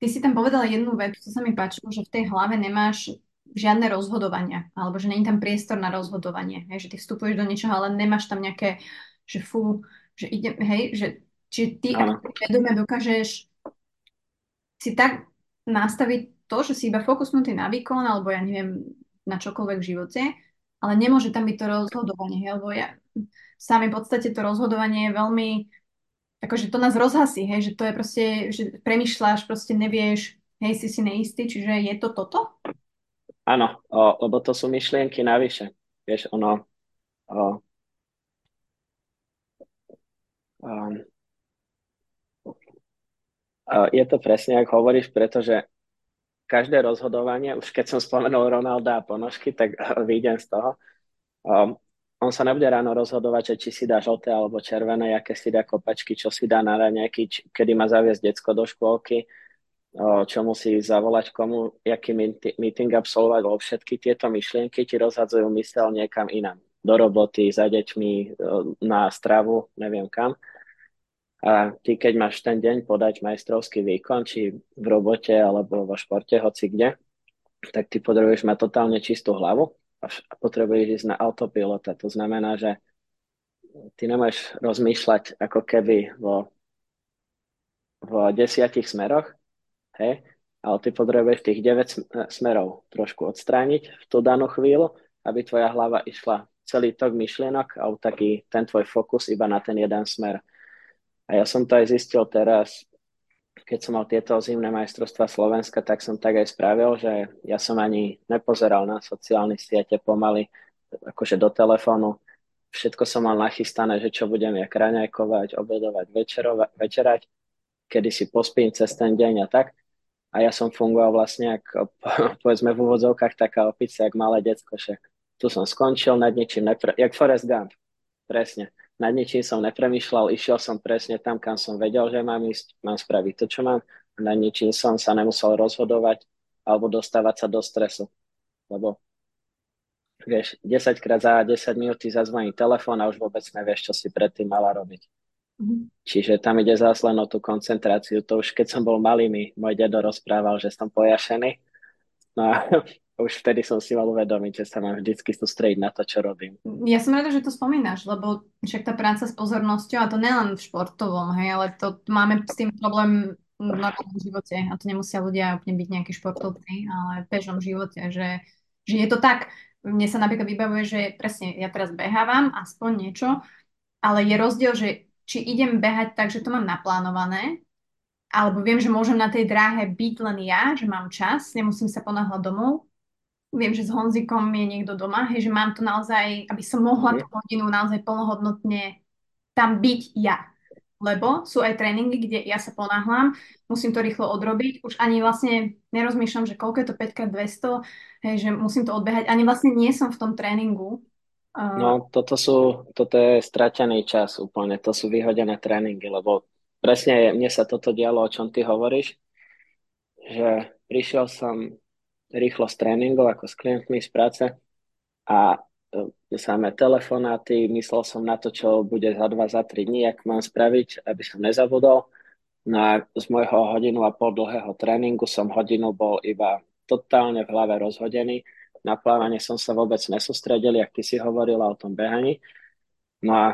ty si tam povedala jednu vec, čo sa mi páčilo, že v tej hlave nemáš žiadne rozhodovania, alebo že není tam priestor na rozhodovanie, hej, že ty vstupuješ do niečoho, ale nemáš tam nejaké, že fú, že ide, hej, že či ty ako vedome dokážeš si tak nastaviť to, že si iba fokusnutý na výkon, alebo ja neviem, na čokoľvek v živote, ale nemôže tam byť to rozhodovanie, hej, lebo ja, sami v podstate to rozhodovanie je veľmi, akože to nás rozhasí, hej, že to je proste, že premyšľaš, proste nevieš, hej, si si neistý, čiže je to toto? Áno, o, lebo to sú myšlienky navyše. Vieš, ono, o, um, je to presne, ako hovoríš, pretože každé rozhodovanie, už keď som spomenul Ronalda a ponožky, tak vyjdem z toho. Um, on sa nebude ráno rozhodovať, že či si dá žlté alebo červené, aké si dá kopačky, čo si dá na raňajky, kedy má zaviesť decko do škôlky, čo musí zavolať komu, aký meeting absolvovať, lebo všetky tieto myšlienky ti rozhadzujú mysel niekam inám. Do roboty, za deťmi, na stravu, neviem kam. A ty, keď máš ten deň podať majstrovský výkon, či v robote alebo vo športe, hoci kde, tak ty potrebuješ mať totálne čistú hlavu a potrebuješ ísť na autopilota. To znamená, že ty nemôžeš rozmýšľať ako keby vo, vo desiatich smeroch, hej, ale ty potrebuješ tých 9 smerov trošku odstrániť v tú danú chvíľu, aby tvoja hlava išla celý tok myšlienok a taký ten tvoj fokus iba na ten jeden smer. A ja som to aj zistil teraz, keď som mal tieto zimné majstrovstva Slovenska, tak som tak aj spravil, že ja som ani nepozeral na sociálne siete pomaly, akože do telefónu. Všetko som mal nachystané, že čo budem ja kraňajkovať, obedovať, večerovať, večerať, kedy si pospím cez ten deň a tak. A ja som fungoval vlastne ako, povedzme v úvodzovkách taká opica, jak malé decko, však tu som skončil nad ničím, nepre... jak Forrest Gump, presne nad ničím som nepremýšľal, išiel som presne tam, kam som vedel, že mám ísť, mám spraviť to, čo mám. Nad ničím som sa nemusel rozhodovať alebo dostávať sa do stresu. Lebo vieš, 10 krát za 10 minút ti zazvoní telefón a už vôbec nevieš, čo si predtým mala robiť. Mm-hmm. Čiže tam ide zase len o tú koncentráciu. To už keď som bol malý, mi môj dedo rozprával, že som pojašený. No a už vtedy som si mal uvedomiť, že sa mám vždycky sústrediť na to, čo robím. Ja som rada, že to spomínaš, lebo však tá práca s pozornosťou, a to nielen v športovom, hej, ale to máme s tým problém v normálnom živote a to nemusia ľudia úplne byť nejakí športovci, ale v bežnom živote, že, že je to tak. Mne sa napríklad vybavuje, že presne ja teraz behávam, aspoň niečo, ale je rozdiel, že či idem behať tak, že to mám naplánované, alebo viem, že môžem na tej dráhe byť len ja, že mám čas, nemusím sa ponáhľať domov, viem, že s Honzikom je niekto doma, hej, že mám to naozaj, aby som mohla tú hodinu naozaj plnohodnotne tam byť ja. Lebo sú aj tréningy, kde ja sa ponáhľam, musím to rýchlo odrobiť, už ani vlastne nerozmýšľam, že koľko je to 5x200, hej, že musím to odbehať, ani vlastne nie som v tom tréningu. No, toto sú, toto je stratený čas úplne, to sú vyhodené tréningy, lebo presne mne sa toto dialo, o čom ty hovoríš, že prišiel som rýchlo z tréningov ako s klientmi z práce a e, samé telefonáty, myslel som na to, čo bude za dva, za tri dní, ak mám spraviť, aby som nezabudol. No a z môjho hodinu a pol dlhého tréningu som hodinu bol iba totálne v hlave rozhodený. Na plávanie som sa vôbec nesústredil, ak ty si hovorila o tom behaní. No a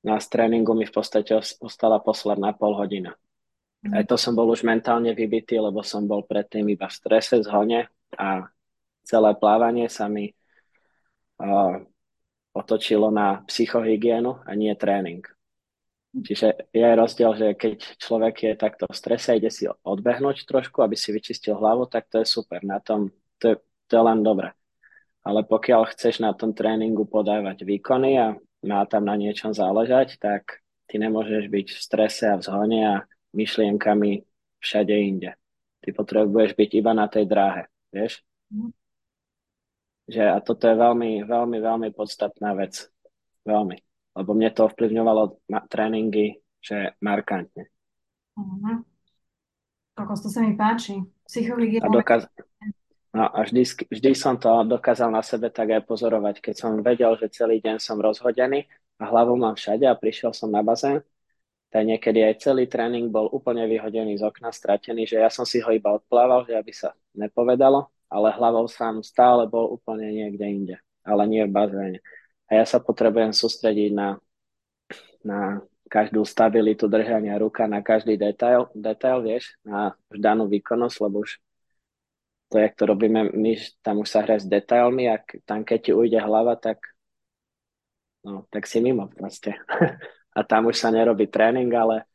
na tréningu mi v podstate ostala posledná pol hodina. Mm. Aj to som bol už mentálne vybitý, lebo som bol predtým iba v strese, zhone a celé plávanie sa mi uh, otočilo na psychohygienu a nie tréning. Čiže je rozdiel, že keď človek je takto v strese, ide si odbehnúť trošku, aby si vyčistil hlavu, tak to je super. Na tom, to je, to je len dobre. Ale pokiaľ chceš na tom tréningu podávať výkony a má tam na niečom záležať, tak ty nemôžeš byť v strese a v zhone a myšlienkami všade inde. Ty potrebuješ byť iba na tej dráhe, vieš? Mm. Že, a toto je veľmi, veľmi, veľmi podstatná vec. Veľmi. Lebo mne to ovplyvňovalo na tréningy, že markantne. Kokos, to sa mi páči. Psychológia. A, dokaz... no, a vždy, vždy som to dokázal na sebe tak aj pozorovať. Keď som vedel, že celý deň som rozhodený a hlavu mám všade a prišiel som na bazén, tak niekedy aj celý tréning bol úplne vyhodený z okna, stratený, že ja som si ho iba odplával, že aby sa nepovedalo, ale hlavou sám stále bol úplne niekde inde, ale nie v bazéne. A ja sa potrebujem sústrediť na, na každú stabilitu držania ruka, na každý detail, detail vieš, na danú výkonnosť, lebo už to, jak to robíme, my tam už sa hra s detailmi a tam keď ti ujde hlava, tak no, tak si mimo proste. a tam už sa nerobí tréning, ale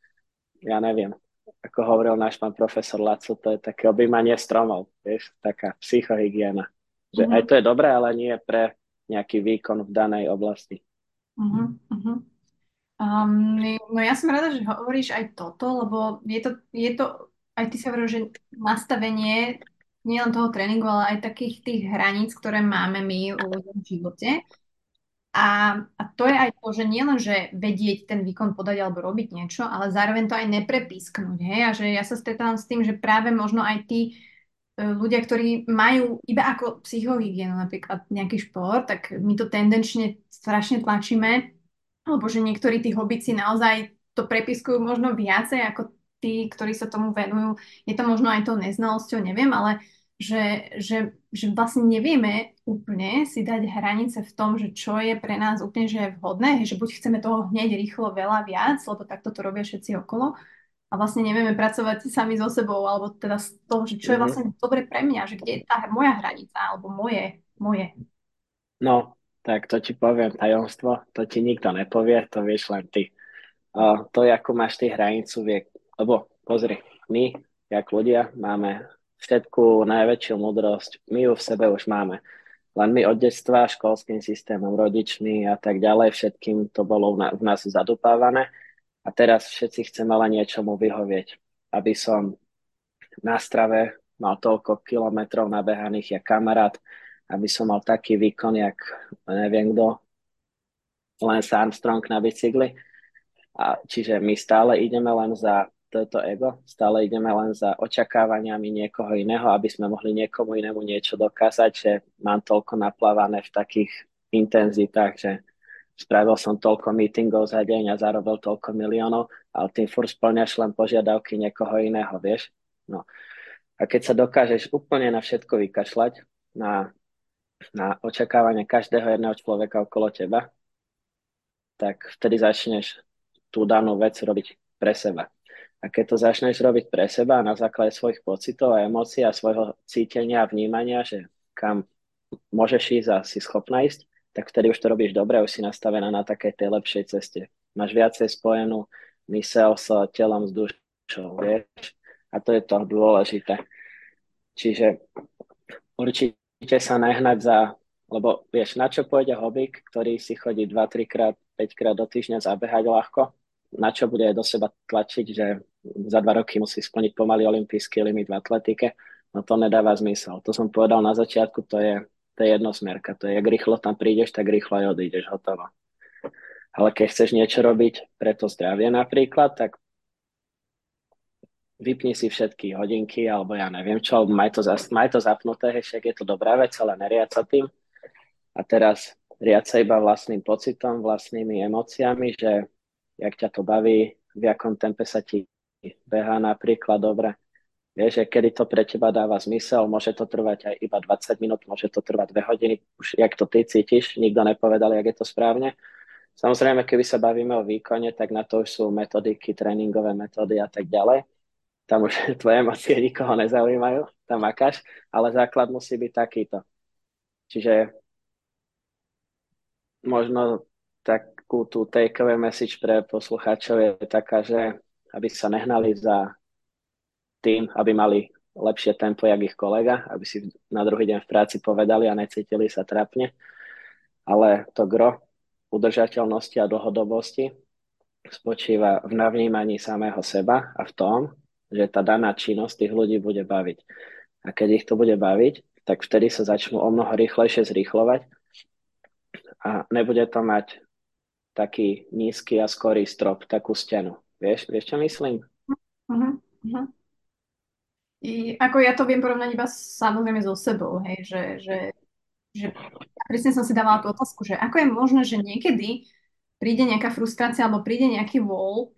ja neviem, ako hovoril náš pán profesor Laco, to je také objímanie stromov, vieš, taká psychohygiena. Že uh-huh. aj to je dobré, ale nie pre nejaký výkon v danej oblasti. Uh-huh, uh-huh. Um, no ja som rada, že hovoríš aj toto, lebo je to, je to aj ty sa hovoril, že nastavenie nielen toho tréningu, ale aj takých tých hraníc, ktoré máme my v živote. A, a to je aj to, že nielen, že vedieť ten výkon podať alebo robiť niečo, ale zároveň to aj neprepísknuť. Hej? A že ja sa stretávam s tým, že práve možno aj tí e, ľudia, ktorí majú iba ako psychohygienu napríklad nejaký šport, tak my to tendenčne strašne tlačíme, alebo že niektorí tí hobici naozaj to prepiskujú možno viacej ako tí, ktorí sa tomu venujú. Je to možno aj tou neznalosťou, neviem, ale že, že, že vlastne nevieme úplne si dať hranice v tom, že čo je pre nás úplne že vhodné, že buď chceme toho hneď rýchlo veľa viac, lebo takto to robia všetci okolo a vlastne nevieme pracovať sami so sebou, alebo teda z toho, že čo je mhm. vlastne dobre pre mňa, že kde je tá moja hranica, alebo moje, moje. No, tak to ti poviem tajomstvo, to ti nikto nepovie, to vieš len ty. Uh, to, ako máš ty hranicu, vie, lebo pozri, my, jak ľudia, máme všetku najväčšiu múdrosť my ju v sebe už máme. Len my od detstva, školským systémom, rodičmi a tak ďalej, všetkým to bolo v nás zadupávané. A teraz všetci chceme len niečomu vyhovieť. Aby som na strave mal toľko kilometrov nabehaných, jak kamarát, aby som mal taký výkon, jak neviem kto, Lance Armstrong na bicykli. A čiže my stále ideme len za to je to ego. Stále ideme len za očakávaniami niekoho iného, aby sme mohli niekomu inému niečo dokázať, že mám toľko naplávané v takých intenzitách, že spravil som toľko meetingov za deň a zarobil toľko miliónov, ale tým furt splňaš len požiadavky niekoho iného, vieš? No. A keď sa dokážeš úplne na všetko vykašľať, na, na očakávanie každého jedného človeka okolo teba, tak vtedy začneš tú danú vec robiť pre seba. A keď to začneš robiť pre seba na základe svojich pocitov a emócií a svojho cítenia a vnímania, že kam môžeš ísť a si schopná ísť, tak vtedy už to robíš dobre, už si nastavená na takej tej lepšej ceste. Máš viacej spojenú mysel s telom, s dušou, vieš? A to je to dôležité. Čiže určite sa nehnať za, lebo vieš, na čo pôjde hobík, ktorý si chodí 2-3 krát, 5 krát do týždňa zabehať ľahko, na čo bude do seba tlačiť, že za dva roky musí splniť pomaly olimpijský limit v atletike, no to nedáva zmysel. To som povedal na začiatku, to je, to je jednosmerka, to je, jak rýchlo tam prídeš, tak rýchlo aj odídeš, hotovo. Ale keď chceš niečo robiť pre to zdravie napríklad, tak vypni si všetky hodinky, alebo ja neviem čo, maj to, maj to zapnuté, však je to dobrá vec, ale neriad sa tým. A teraz riad sa iba vlastným pocitom, vlastnými emóciami, že jak ťa to baví, v akom tempe sa ti beha napríklad dobre. Vieš, že kedy to pre teba dáva zmysel, môže to trvať aj iba 20 minút, môže to trvať 2 hodiny, už jak to ty cítiš, nikto nepovedal, jak je to správne. Samozrejme, keby sa bavíme o výkone, tak na to už sú metodiky, tréningové metódy a tak ďalej. Tam už tvoje emócie nikoho nezaujímajú, tam makáš, ale základ musí byť takýto. Čiže možno takú tú takeaway message pre poslucháčov je taká, že aby sa nehnali za tým, aby mali lepšie tempo, jak ich kolega, aby si na druhý deň v práci povedali a necítili sa trapne. Ale to gro udržateľnosti a dlhodobosti spočíva v navnímaní samého seba a v tom, že tá daná činnosť tých ľudí bude baviť. A keď ich to bude baviť, tak vtedy sa začnú o mnoho rýchlejšie zrýchlovať a nebude to mať taký nízky a skorý strop, takú stenu. Vieš, vieš čo myslím? Uh-huh, uh-huh. I ako ja to viem porovnať iba samozrejme so sebou, hej, že, že že presne som si dávala tú otázku, že ako je možné, že niekedy príde nejaká frustrácia alebo príde nejaký vol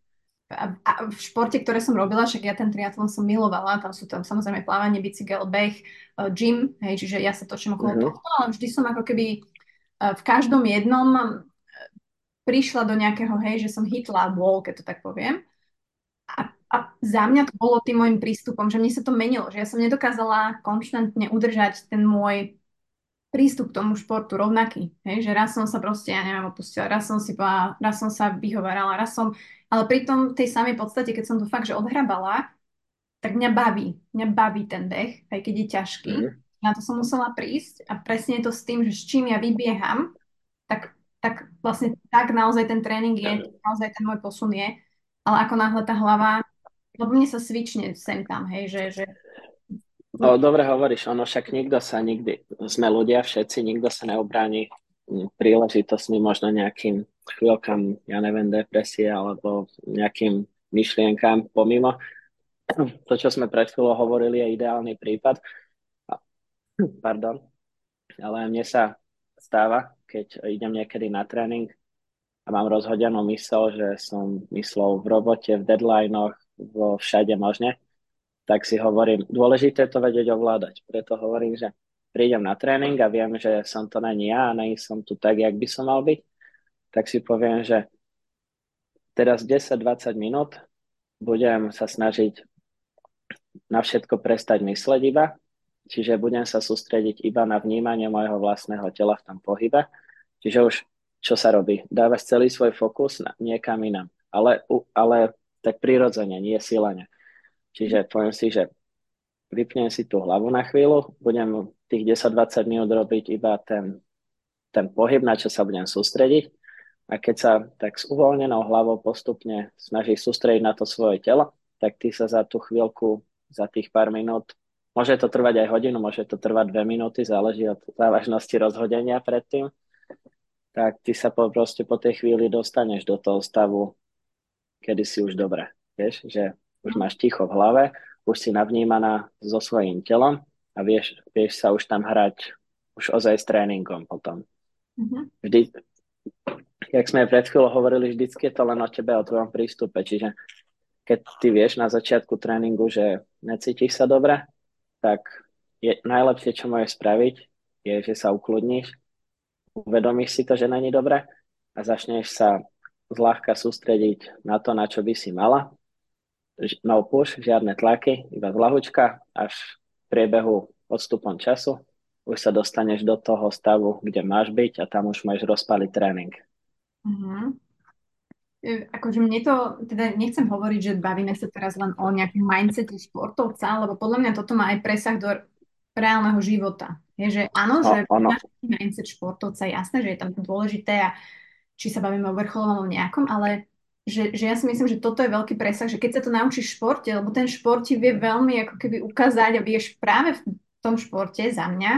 a, a v športe, ktoré som robila, však ja ten triatlon som milovala, tam sú tam samozrejme plávanie, bicykel, beh, uh, gym, hej, čiže ja sa točím okolo mm-hmm. tohto, ale vždy som ako keby uh, v každom jednom prišla do nejakého, hej, že som hitla wall, keď to tak poviem. A, a za mňa to bolo tým môjim prístupom, že mne sa to menilo, že ja som nedokázala konštantne udržať ten môj prístup k tomu športu rovnaký. Hej? Že raz som sa proste, ja neviem, opustila, raz som si povedala, raz som sa vyhovárala, raz som... Ale pri tom tej samej podstate, keď som to fakt, že odhrabala, tak mňa baví. Mňa baví ten beh, aj keď je ťažký. Mm. Na to som musela prísť a presne je to s tým, že s čím ja vybieham, tak, vlastne tak naozaj ten tréning je, naozaj ten môj posun je. Ale ako náhle tá hlava, lebo mne sa svične sem tam, hej, že, že No, dobre hovoríš, ono však nikto sa nikdy, sme ľudia všetci, nikto sa neobráni príležitosťmi, možno nejakým chvíľkam, ja neviem, depresie alebo nejakým myšlienkám pomimo. To, čo sme pred chvíľou hovorili, je ideálny prípad. Pardon. Ale mne sa stáva, keď idem niekedy na tréning a mám rozhodenú mysel, že som myslel v robote, v deadlinoch, vo všade možne, tak si hovorím, dôležité to vedieť ovládať. Preto hovorím, že prídem na tréning a viem, že som to není ja a není som tu tak, jak by som mal byť, tak si poviem, že teraz 10-20 minút budem sa snažiť na všetko prestať mysleť iba, čiže budem sa sústrediť iba na vnímanie môjho vlastného tela v tom pohybe. Čiže už čo sa robí? Dávaš celý svoj fokus na, niekam inam, ale, ale tak prirodzene, nie silene. Čiže poviem si, že vypnem si tú hlavu na chvíľu, budem tých 10-20 minút robiť iba ten, ten pohyb, na čo sa budem sústrediť. A keď sa tak s uvoľnenou hlavou postupne snažíš sústrediť na to svoje telo, tak ty sa za tú chvíľku, za tých pár minút, môže to trvať aj hodinu, môže to trvať dve minúty, záleží od závažnosti rozhodenia predtým, tak ty sa po, proste po tej chvíli dostaneš do toho stavu, kedy si už dobre. Vieš, že už máš ticho v hlave, už si navnímaná so svojím telom a vieš, vieš sa už tam hrať už ozaj s tréningom potom. Mm-hmm. Vždy, jak sme pred chvíľou hovorili, vždycky je to len o tebe, o tvojom prístupe. Čiže keď ty vieš na začiatku tréningu, že necítiš sa dobre, tak je najlepšie, čo môžeš spraviť, je, že sa ukludníš, uvedomíš si to, že není dobre a začneš sa zľahka sústrediť na to, na čo by si mala no push, žiadne tlaky, iba zlahučka, až v priebehu odstupom času už sa dostaneš do toho stavu, kde máš byť a tam už máš rozpaliť tréning. Uh-huh. Akože mne to, teda nechcem hovoriť, že bavíme sa teraz len o nejakom mindsete športovca, lebo podľa mňa toto má aj presah do reálneho života. Je, že áno, no, že ono. mindset športovca, jasné, že je tam dôležité a či sa bavíme o vrcholovom nejakom, ale že, že ja si myslím, že toto je veľký presah, že keď sa to naučíš v športe, lebo ten šport ti vie veľmi ako keby ukázať a vieš práve v tom športe za mňa,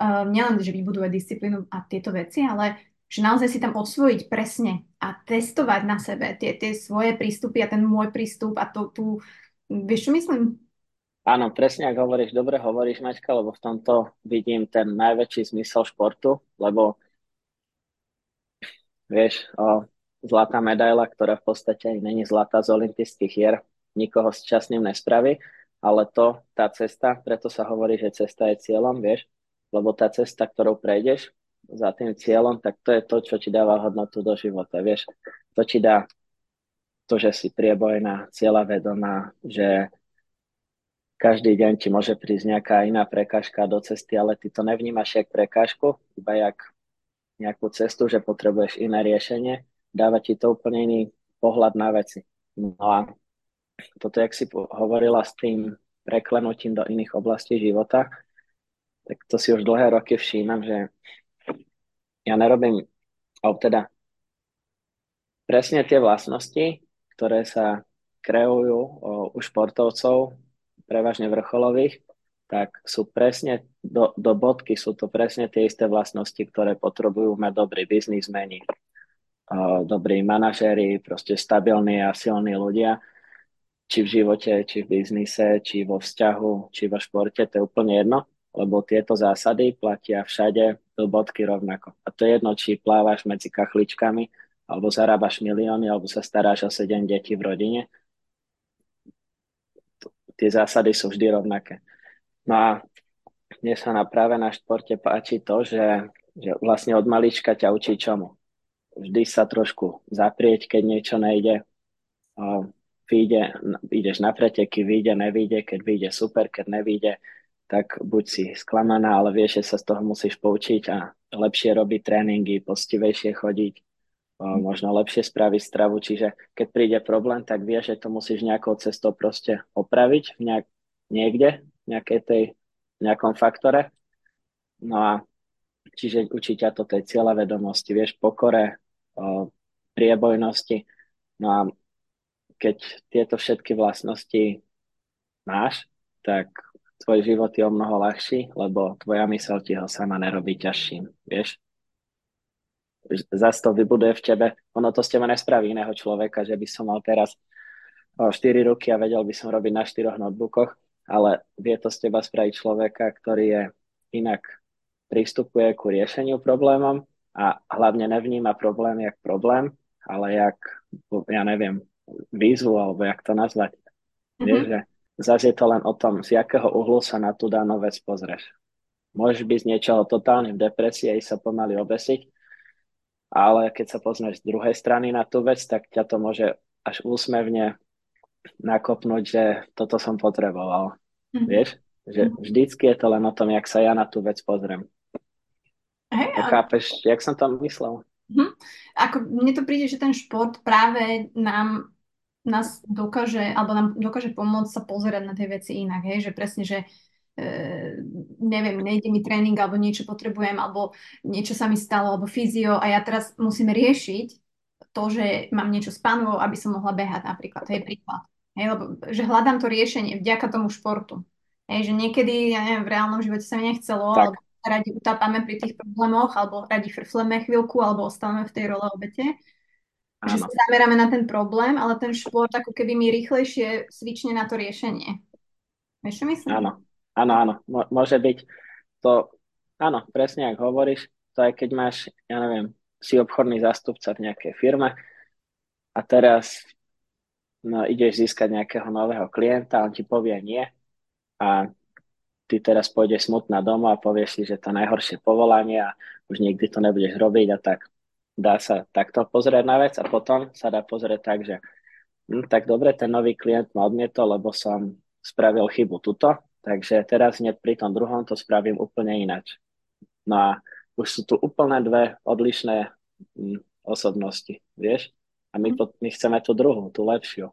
uh, nielen, že vybuduje disciplínu a tieto veci, ale že naozaj si tam osvojiť presne a testovať na sebe tie, tie svoje prístupy a ten môj prístup a to tu, vieš čo myslím? Áno, presne ako hovoríš, dobre hovoríš, Maťka, lebo v tomto vidím ten najväčší zmysel športu, lebo vieš, o, zlatá medaila, ktorá v podstate není zlatá z olympijských hier, nikoho s časným nespraví, ale to, tá cesta, preto sa hovorí, že cesta je cieľom, vieš, lebo tá cesta, ktorou prejdeš za tým cieľom, tak to je to, čo ti dáva hodnotu do života, vieš. To ti dá to, že si priebojná, cieľa vedomá, že každý deň ti môže prísť nejaká iná prekážka do cesty, ale ty to nevnímaš jak prekážku, iba jak nejakú cestu, že potrebuješ iné riešenie, dáva ti to úplne iný pohľad na veci. No a toto, jak si hovorila s tým preklenutím do iných oblastí života, tak to si už dlhé roky všímam, že ja nerobím, alebo teda presne tie vlastnosti, ktoré sa kreujú u športovcov, prevažne vrcholových, tak sú presne do, do bodky, sú to presne tie isté vlastnosti, ktoré potrebujú mať dobrý biznismeni, dobrí manažéri, proste stabilní a silní ľudia, či v živote, či v biznise, či vo vzťahu, či vo športe, to je úplne jedno, lebo tieto zásady platia všade do bodky rovnako. A to je jedno, či plávaš medzi kachličkami, alebo zarábaš milióny, alebo sa staráš o sedem detí v rodine, tie zásady sú vždy rovnaké. No a mne sa na, práve na športe páči to, že, že vlastne od malička ťa učí čomu. Vždy sa trošku zaprieť, keď niečo nejde. Vyjde, ideš na preteky, vyjde, nevyjde, keď vyjde super, keď nevyjde, tak buď si sklamaná, ale vieš, že sa z toho musíš poučiť a lepšie robiť tréningy, postivejšie chodiť, možno lepšie spraviť stravu, čiže keď príde problém, tak vieš, že to musíš nejakou cestou proste opraviť nejak, niekde, v nejakej tej, nejakom faktore. No a čiže učí ťa to tej vedomosti, vieš, pokore, o, priebojnosti. No a keď tieto všetky vlastnosti máš, tak tvoj život je o mnoho ľahší, lebo tvoja mysel ti ho sama nerobí ťažším, vieš zase to vybuduje v tebe. Ono to z teba nespraví iného človeka, že by som mal teraz 4 roky a vedel by som robiť na 4 notebookoch, ale vie to z teba spraviť človeka, ktorý je inak prístupuje ku riešeniu problémom a hlavne nevníma problém jak problém, ale jak, ja neviem, výzvu, alebo jak to nazvať. Mm-hmm. Vieš, že zase je to len o tom, z jakého uhlu sa na tú danú vec pozrieš. Môžeš byť z niečoho totálne v depresii a sa pomaly obesiť, ale keď sa pozrieš z druhej strany na tú vec, tak ťa to môže až úsmevne nakopnúť, že toto som potreboval. Mm-hmm. Vieš? Že mm-hmm. vždycky je to len o tom, jak sa ja na tú vec pozriem. Hey, ale... Chápeš, jak som to myslel? Mm-hmm. Ako, mne to príde, že ten šport práve nám nás dokáže, alebo nám dokáže pomôcť sa pozerať na tie veci inak, hej? že presne, že E, neviem, nejde mi tréning alebo niečo potrebujem alebo niečo sa mi stalo alebo fyzio a ja teraz musím riešiť to, že mám niečo s panovou, aby som mohla behať napríklad. To je príklad. Hej, lebo, že hľadám to riešenie vďaka tomu športu. Hej, že niekedy, ja neviem, v reálnom živote sa mi nechcelo, tak. alebo radi utápame pri tých problémoch, alebo radi frfleme chvíľku, alebo ostávame v tej role obete. Áno. Že sa zameráme na ten problém, ale ten šport ako keby mi rýchlejšie svične na to riešenie. Vieš, čo myslím? Áno. Áno, áno, môže byť to, áno, presne ako hovoríš, to aj keď máš, ja neviem, si obchodný zástupca v nejakej firme a teraz no, ideš získať nejakého nového klienta, on ti povie nie a ty teraz pôjdeš smutná doma a povieš si, že to najhoršie povolanie a už nikdy to nebudeš robiť a tak dá sa takto pozrieť na vec a potom sa dá pozrieť tak, že hm, tak dobre, ten nový klient ma odmietol, lebo som spravil chybu tuto, Takže teraz hneď pri tom druhom to spravím úplne inač. No a už sú tu úplne dve odlišné mm, osobnosti, vieš? A my, to, my chceme tú druhú, tú lepšiu.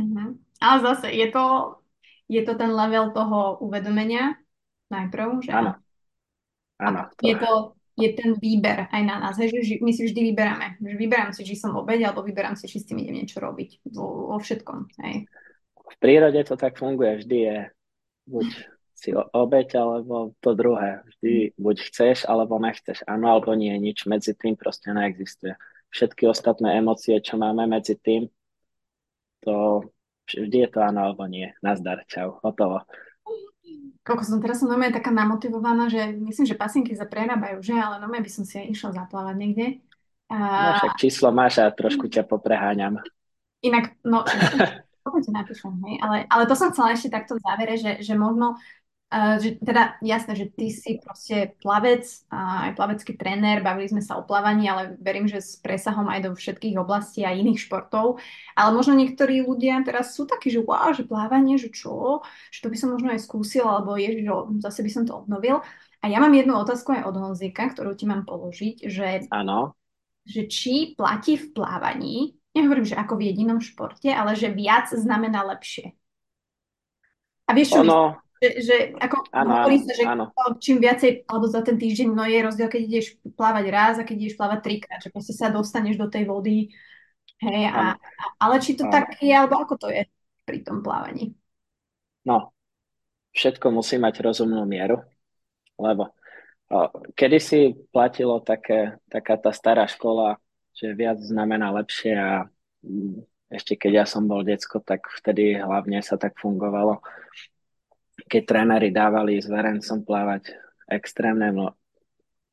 Mm-hmm. Ale zase je to, je to ten level toho uvedomenia najprv, že áno. áno. To... Je to je ten výber aj na nás, hej, že my si vždy vyberáme. Že vyberám si, či som obeď, alebo vyberám si, či s tým idem niečo robiť. Vo, vo všetkom. Hej. V prírode to tak funguje. Vždy je buď si obeď, alebo to druhé. Vždy buď chceš, alebo nechceš. Áno, alebo nie. Nič medzi tým proste neexistuje. Všetky ostatné emócie, čo máme medzi tým, to vždy je to áno alebo nie. Nazdar, čau, hotovo. Koľko som teraz som normálne taká namotivovaná, že myslím, že pasienky sa prerábajú, že? Ale normálne by som si aj išla zaplávať niekde. A... No však číslo máš a trošku ťa popreháňam. Inak, no, napíšem, hej. Ale, ale to som chcela ešte takto v závere, že, že možno Uh, že teda jasné, že ty si proste plavec, uh, aj plavecký tréner, bavili sme sa o plávaní, ale verím, že s presahom aj do všetkých oblastí a iných športov. Ale možno niektorí ľudia teraz sú takí, že wow, že plávanie, že čo, že to by som možno aj skúsil, alebo je, že zase by som to obnovil. A ja mám jednu otázku aj od Honzika, ktorú ti mám položiť, že, ano. že či platí v plávaní, nehovorím, že ako v jedinom športe, ale že viac znamená lepšie. A vieš, čo ono, že, že ako áno, hovorí sa, že áno. čím viacej, alebo za ten týždeň, no je rozdiel, keď ideš plávať raz a keď ideš plávať trikrát, že proste sa dostaneš do tej vody. Hej, a, a, ale či to áno. tak je, alebo ako to je pri tom plávaní? No, všetko musí mať rozumnú mieru, lebo o, kedysi platilo také, taká tá stará škola, že viac znamená lepšie a mm, ešte keď ja som bol decko, tak vtedy hlavne sa tak fungovalo keď tréneri dávali s Verencom plávať extrémne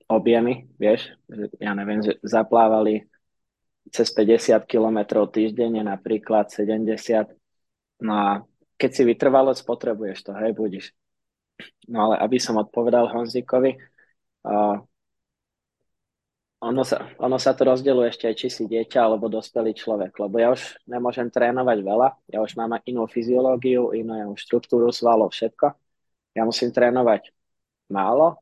objemy, vieš, ja neviem, že zaplávali cez 50 km týždenne, napríklad 70. No a keď si vytrvalosť, potrebuješ to, hej, budíš. No ale aby som odpovedal Honzíkovi, uh, ono sa, ono sa to rozdeluje ešte aj, či si dieťa alebo dospelý človek, lebo ja už nemôžem trénovať veľa, ja už mám inú fyziológiu, inú štruktúru svalov, všetko. Ja musím trénovať málo,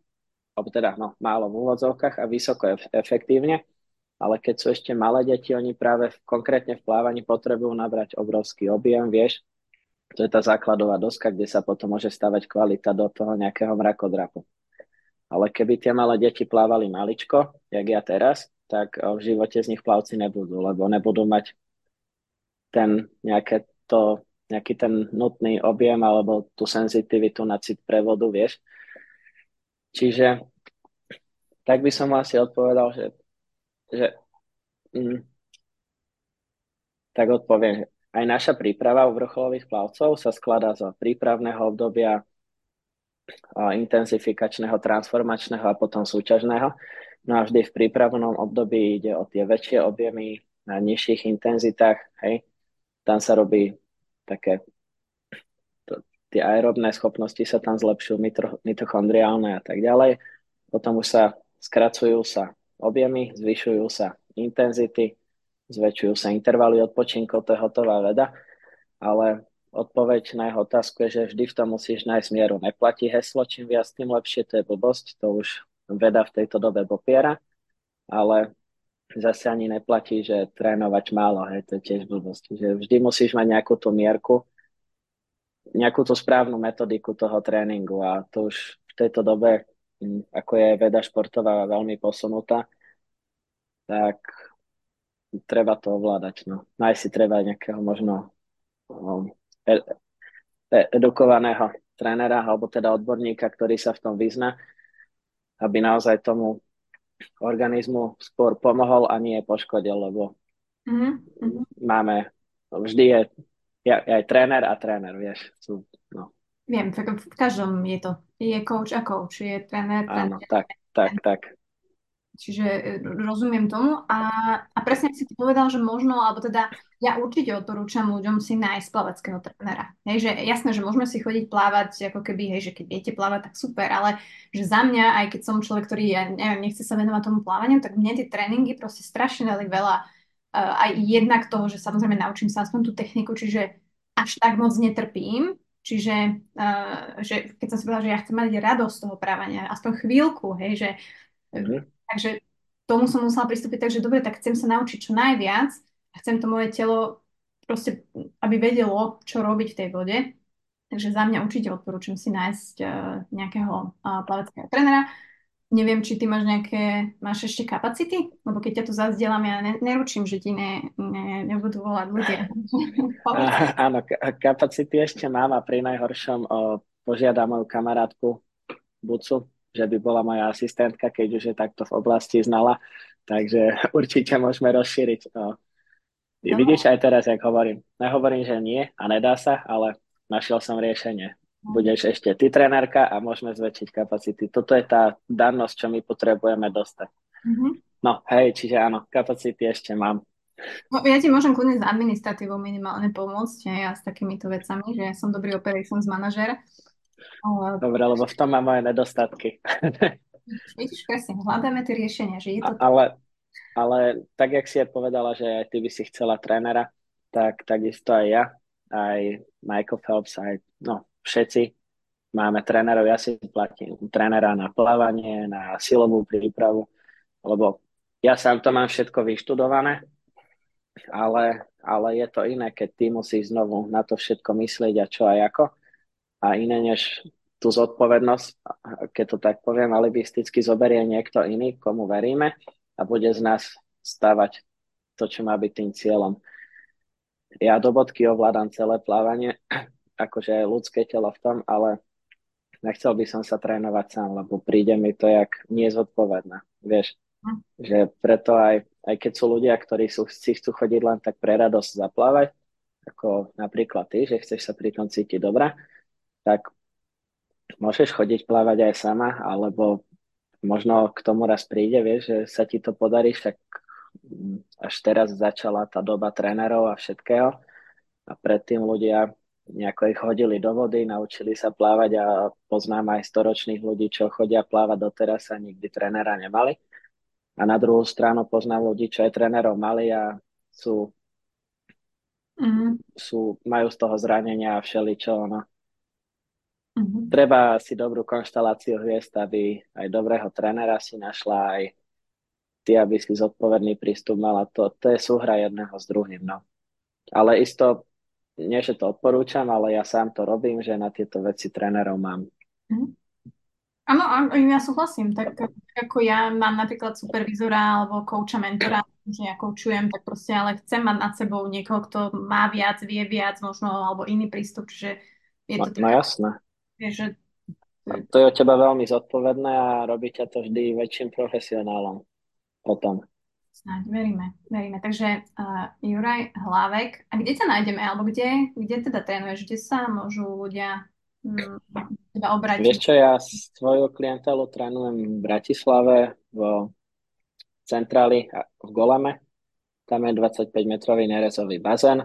alebo teda no, málo v úvodzovkách a vysoko efektívne, ale keď sú ešte malé deti, oni práve konkrétne v plávaní potrebujú nabrať obrovský objem, vieš, to je tá základová doska, kde sa potom môže stavať kvalita do toho nejakého mrakodrapu. Ale keby tie malé deti plávali maličko, jak ja teraz, tak v živote z nich plavci nebudú, lebo nebudú mať ten nejaké to, nejaký ten nutný objem alebo tú senzitivitu na cit prevodu, vieš. Čiže tak by som asi odpovedal, že, že mm, tak odpoviem, aj naša príprava u vrcholových plavcov sa skladá zo prípravného obdobia intenzifikačného, transformačného a potom súťažného. No a vždy v prípravnom období ide o tie väčšie objemy na nižších intenzitách. Hej. Tam sa robí také tie aerobné schopnosti sa tam zlepšujú, mitochondriálne a tak ďalej. Potom už sa skracujú sa objemy, zvyšujú sa intenzity, zväčšujú sa intervaly odpočinkov, to je hotová veda, ale odpoveď na jeho otázku je, že vždy v tom musíš nájsť mieru. Neplatí heslo, čím viac, tým lepšie, to je blbosť, to už veda v tejto dobe popiera, ale zase ani neplatí, že trénovať málo, hej, to je tiež blbosť. Že vždy musíš mať nejakú tú mierku, nejakú tú správnu metodiku toho tréningu a to už v tejto dobe, ako je veda športová veľmi posunutá, tak treba to ovládať. No. Nájsť si treba nejakého možno edukovaného trénera alebo teda odborníka, ktorý sa v tom vyzna, aby naozaj tomu organizmu skôr pomohol a nie poškodil, lebo mm-hmm. máme, vždy je, je aj tréner a tréner, vieš. Sú, no. Viem, v každom je to. Je coach a coach, je tréner, tréner. Áno, tak, tak, tak. Čiže e, rozumiem tomu a, a presne si ty povedal, že možno, alebo teda ja určite odporúčam ľuďom si nájsť plaveckého trénera. Hej, že jasné, že môžeme si chodiť plávať, ako keby, hej, že keď viete plávať, tak super, ale že za mňa, aj keď som človek, ktorý, ja neviem, nechce sa venovať tomu plávaniu, tak mne tie tréningy proste strašne dali veľa. Uh, aj jednak toho, že samozrejme naučím sa aspoň tú techniku, čiže až tak moc netrpím, Čiže uh, že keď som si povedala, že ja chcem mať radosť z toho právania, aspoň chvíľku, hej, že mm-hmm. Takže tomu som musela pristúpiť tak, že dobre, tak chcem sa naučiť čo najviac a chcem to moje telo proste, aby vedelo, čo robiť v tej vode. Takže za mňa určite odporúčam si nájsť uh, nejakého uh, plaveckého trenera. Neviem, či ty máš nejaké, máš ešte kapacity? Lebo keď ťa tu zazdielam, ja ne, neručím, že ti ne, ne, nebudú volať ľudia. Áno, kapacity ešte mám a pri najhoršom o, požiadam moju kamarátku Bucu, že by bola moja asistentka, keď už je takto v oblasti znala. Takže určite môžeme rozšíriť. O, no. Vidíš aj teraz, jak hovorím. Nehovorím, že nie a nedá sa, ale našiel som riešenie budeš ešte ty trenérka a môžeme zväčšiť kapacity. Toto je tá dannosť, čo my potrebujeme dostať. Mm-hmm. No hej, čiže áno, kapacity ešte mám. No, ja ti môžem kľudne s administratívou minimálne pomôcť ja s takýmito vecami, že ja som dobrý operations manažer. Ale... Dobre, lebo v tom mám moje nedostatky. Vidíš, presne, hľadáme tie riešenia. Že je to... ale, ale tak, jak si je povedala, že aj ty by si chcela trénera, tak takisto aj ja, aj Michael Phelps, aj no, všetci máme trénerov, ja si platím trénera na plávanie, na silovú prípravu, lebo ja sám to mám všetko vyštudované, ale, ale je to iné, keď ty musíš znovu na to všetko myslieť a čo a ako. A iné než tú zodpovednosť, keď to tak poviem, alibisticky zoberie niekto iný, komu veríme a bude z nás stavať to, čo má byť tým cieľom. Ja do bodky ovládam celé plávanie, akože ľudské telo v tom, ale nechcel by som sa trénovať sám, lebo príde mi to jak nezodpovedné, vieš. Hm. Že preto aj, aj keď sú ľudia, ktorí sú, si chcú chodiť len tak pre radosť zaplávať, ako napríklad ty, že chceš sa pri tom cítiť dobre, tak môžeš chodiť plávať aj sama, alebo možno k tomu raz príde, vieš, že sa ti to podarí, však až teraz začala tá doba trénerov a všetkého a predtým ľudia nejako ich hodili do vody, naučili sa plávať a poznám aj storočných ľudí, čo chodia plávať doteraz a nikdy trénera nemali. A na druhú stranu poznám ľudí, čo aj trénerov mali a sú, mm-hmm. sú majú z toho zranenia a všeličo. No. Mm-hmm. Treba si dobrú konštaláciu hviezd, aby aj dobrého trénera si našla, aj ty, aby si zodpovedný prístup mala. To, to je súhra jedného s druhým. No. Ale isto nie, že to odporúčam, ale ja sám to robím, že na tieto veci trénerov mám. Mhm. Áno, ja súhlasím. Tak ako ja mám napríklad supervizora alebo kouča, mentora, že ja koučujem, tak proste ale chcem mať nad sebou niekoho, kto má viac, vie viac, možno, alebo iný prístup, že je to... No, no jasné. Že... To je od teba veľmi zodpovedné a robí ťa to vždy väčším profesionálom potom. Snáď, veríme, veríme. Takže uh, Juraj Hlavek, a kde ťa nájdeme, alebo kde, kde teda trénuješ, kde sa môžu ľudia um, teda obrátiť? Vieš čo, ja svoju klientelu trénujem v Bratislave, v centráli v Goleme. Tam je 25-metrový nerezový bazén,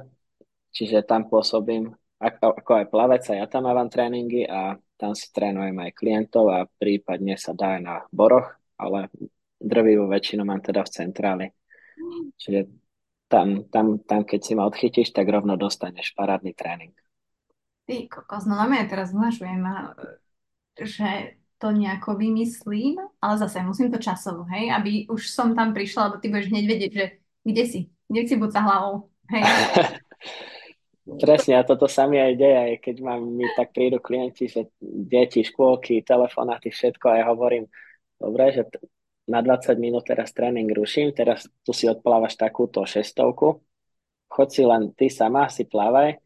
čiže tam pôsobím ako, ako aj plavec, a ja tam mávam tréningy a tam si trénujem aj klientov a prípadne sa dá aj na boroch, ale drvivú väčšinu mám teda v centráli. Čiže tam, tam, tam, keď si ma odchytíš, tak rovno dostaneš parádny tréning. Ty kokos, no ja teraz zvažujem, že to nejako vymyslím, ale zase musím to časovo, hej, aby už som tam prišla, lebo ty budeš hneď vedieť, že kde si, kde si buď sa hlavou, hej. Presne, a toto sa mi aj deje, aj keď mám, mi tak prídu klienti, že deti, škôlky, telefonáty, všetko, a ja hovorím, dobre, že na 20 minút teraz tréning ruším, teraz tu si odplávaš takúto šestovku, choď si len ty sama, si plávaj,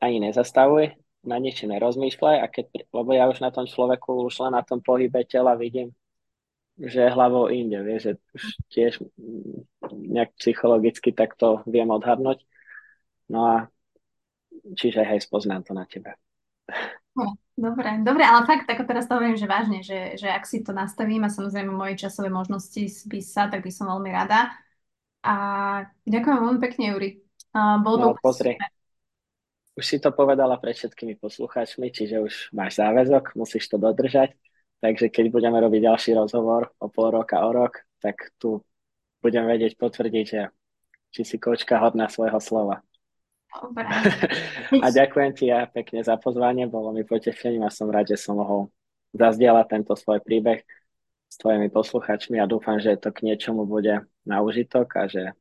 ani nezastavuj, na nič nerozmýšľaj a keď, lebo ja už na tom človeku, už len na tom pohybe tela vidím, že hlavou inde, vieš, že už tiež nejak psychologicky takto viem odhadnúť. No a čiže hej, spoznám to na tebe. Dobre, dobre, ale fakt, ako teraz to hovorím, že vážne, že, že ak si to nastavím a samozrejme moje časové možnosti spísať, tak by som veľmi rada. A ďakujem veľmi pekne, Juri. Uh, bolo no, pozri. Už si to povedala pred všetkými poslucháčmi, čiže už máš záväzok, musíš to dodržať. Takže keď budeme robiť ďalší rozhovor o pol roka, o rok, tak tu budem vedieť potvrdiť, že či si kočka hodná svojho slova. A ďakujem ti ja pekne za pozvanie, bolo mi potešením a som rád, že som mohol zazdieľať tento svoj príbeh s tvojimi posluchačmi a dúfam, že to k niečomu bude na užitok a že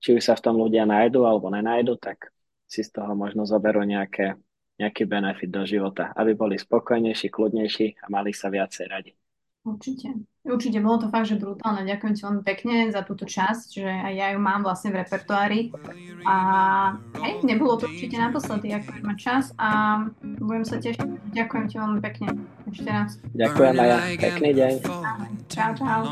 či už sa v tom ľudia nájdu alebo nenajdu, tak si z toho možno zoberú nejaké, nejaký benefit do života, aby boli spokojnejší, kľudnejší a mali sa viacej radi. Určite. Určite, bolo to fakt, že brutálne. Ďakujem ti veľmi pekne za túto časť, že aj ja ju mám vlastne v repertoári. A hej, nebolo to určite naposledy, ak budem mať čas a budem sa tešiť. Ďakujem ti veľmi pekne ešte raz. Ďakujem aj ja. Pekný deň. Čau, čau.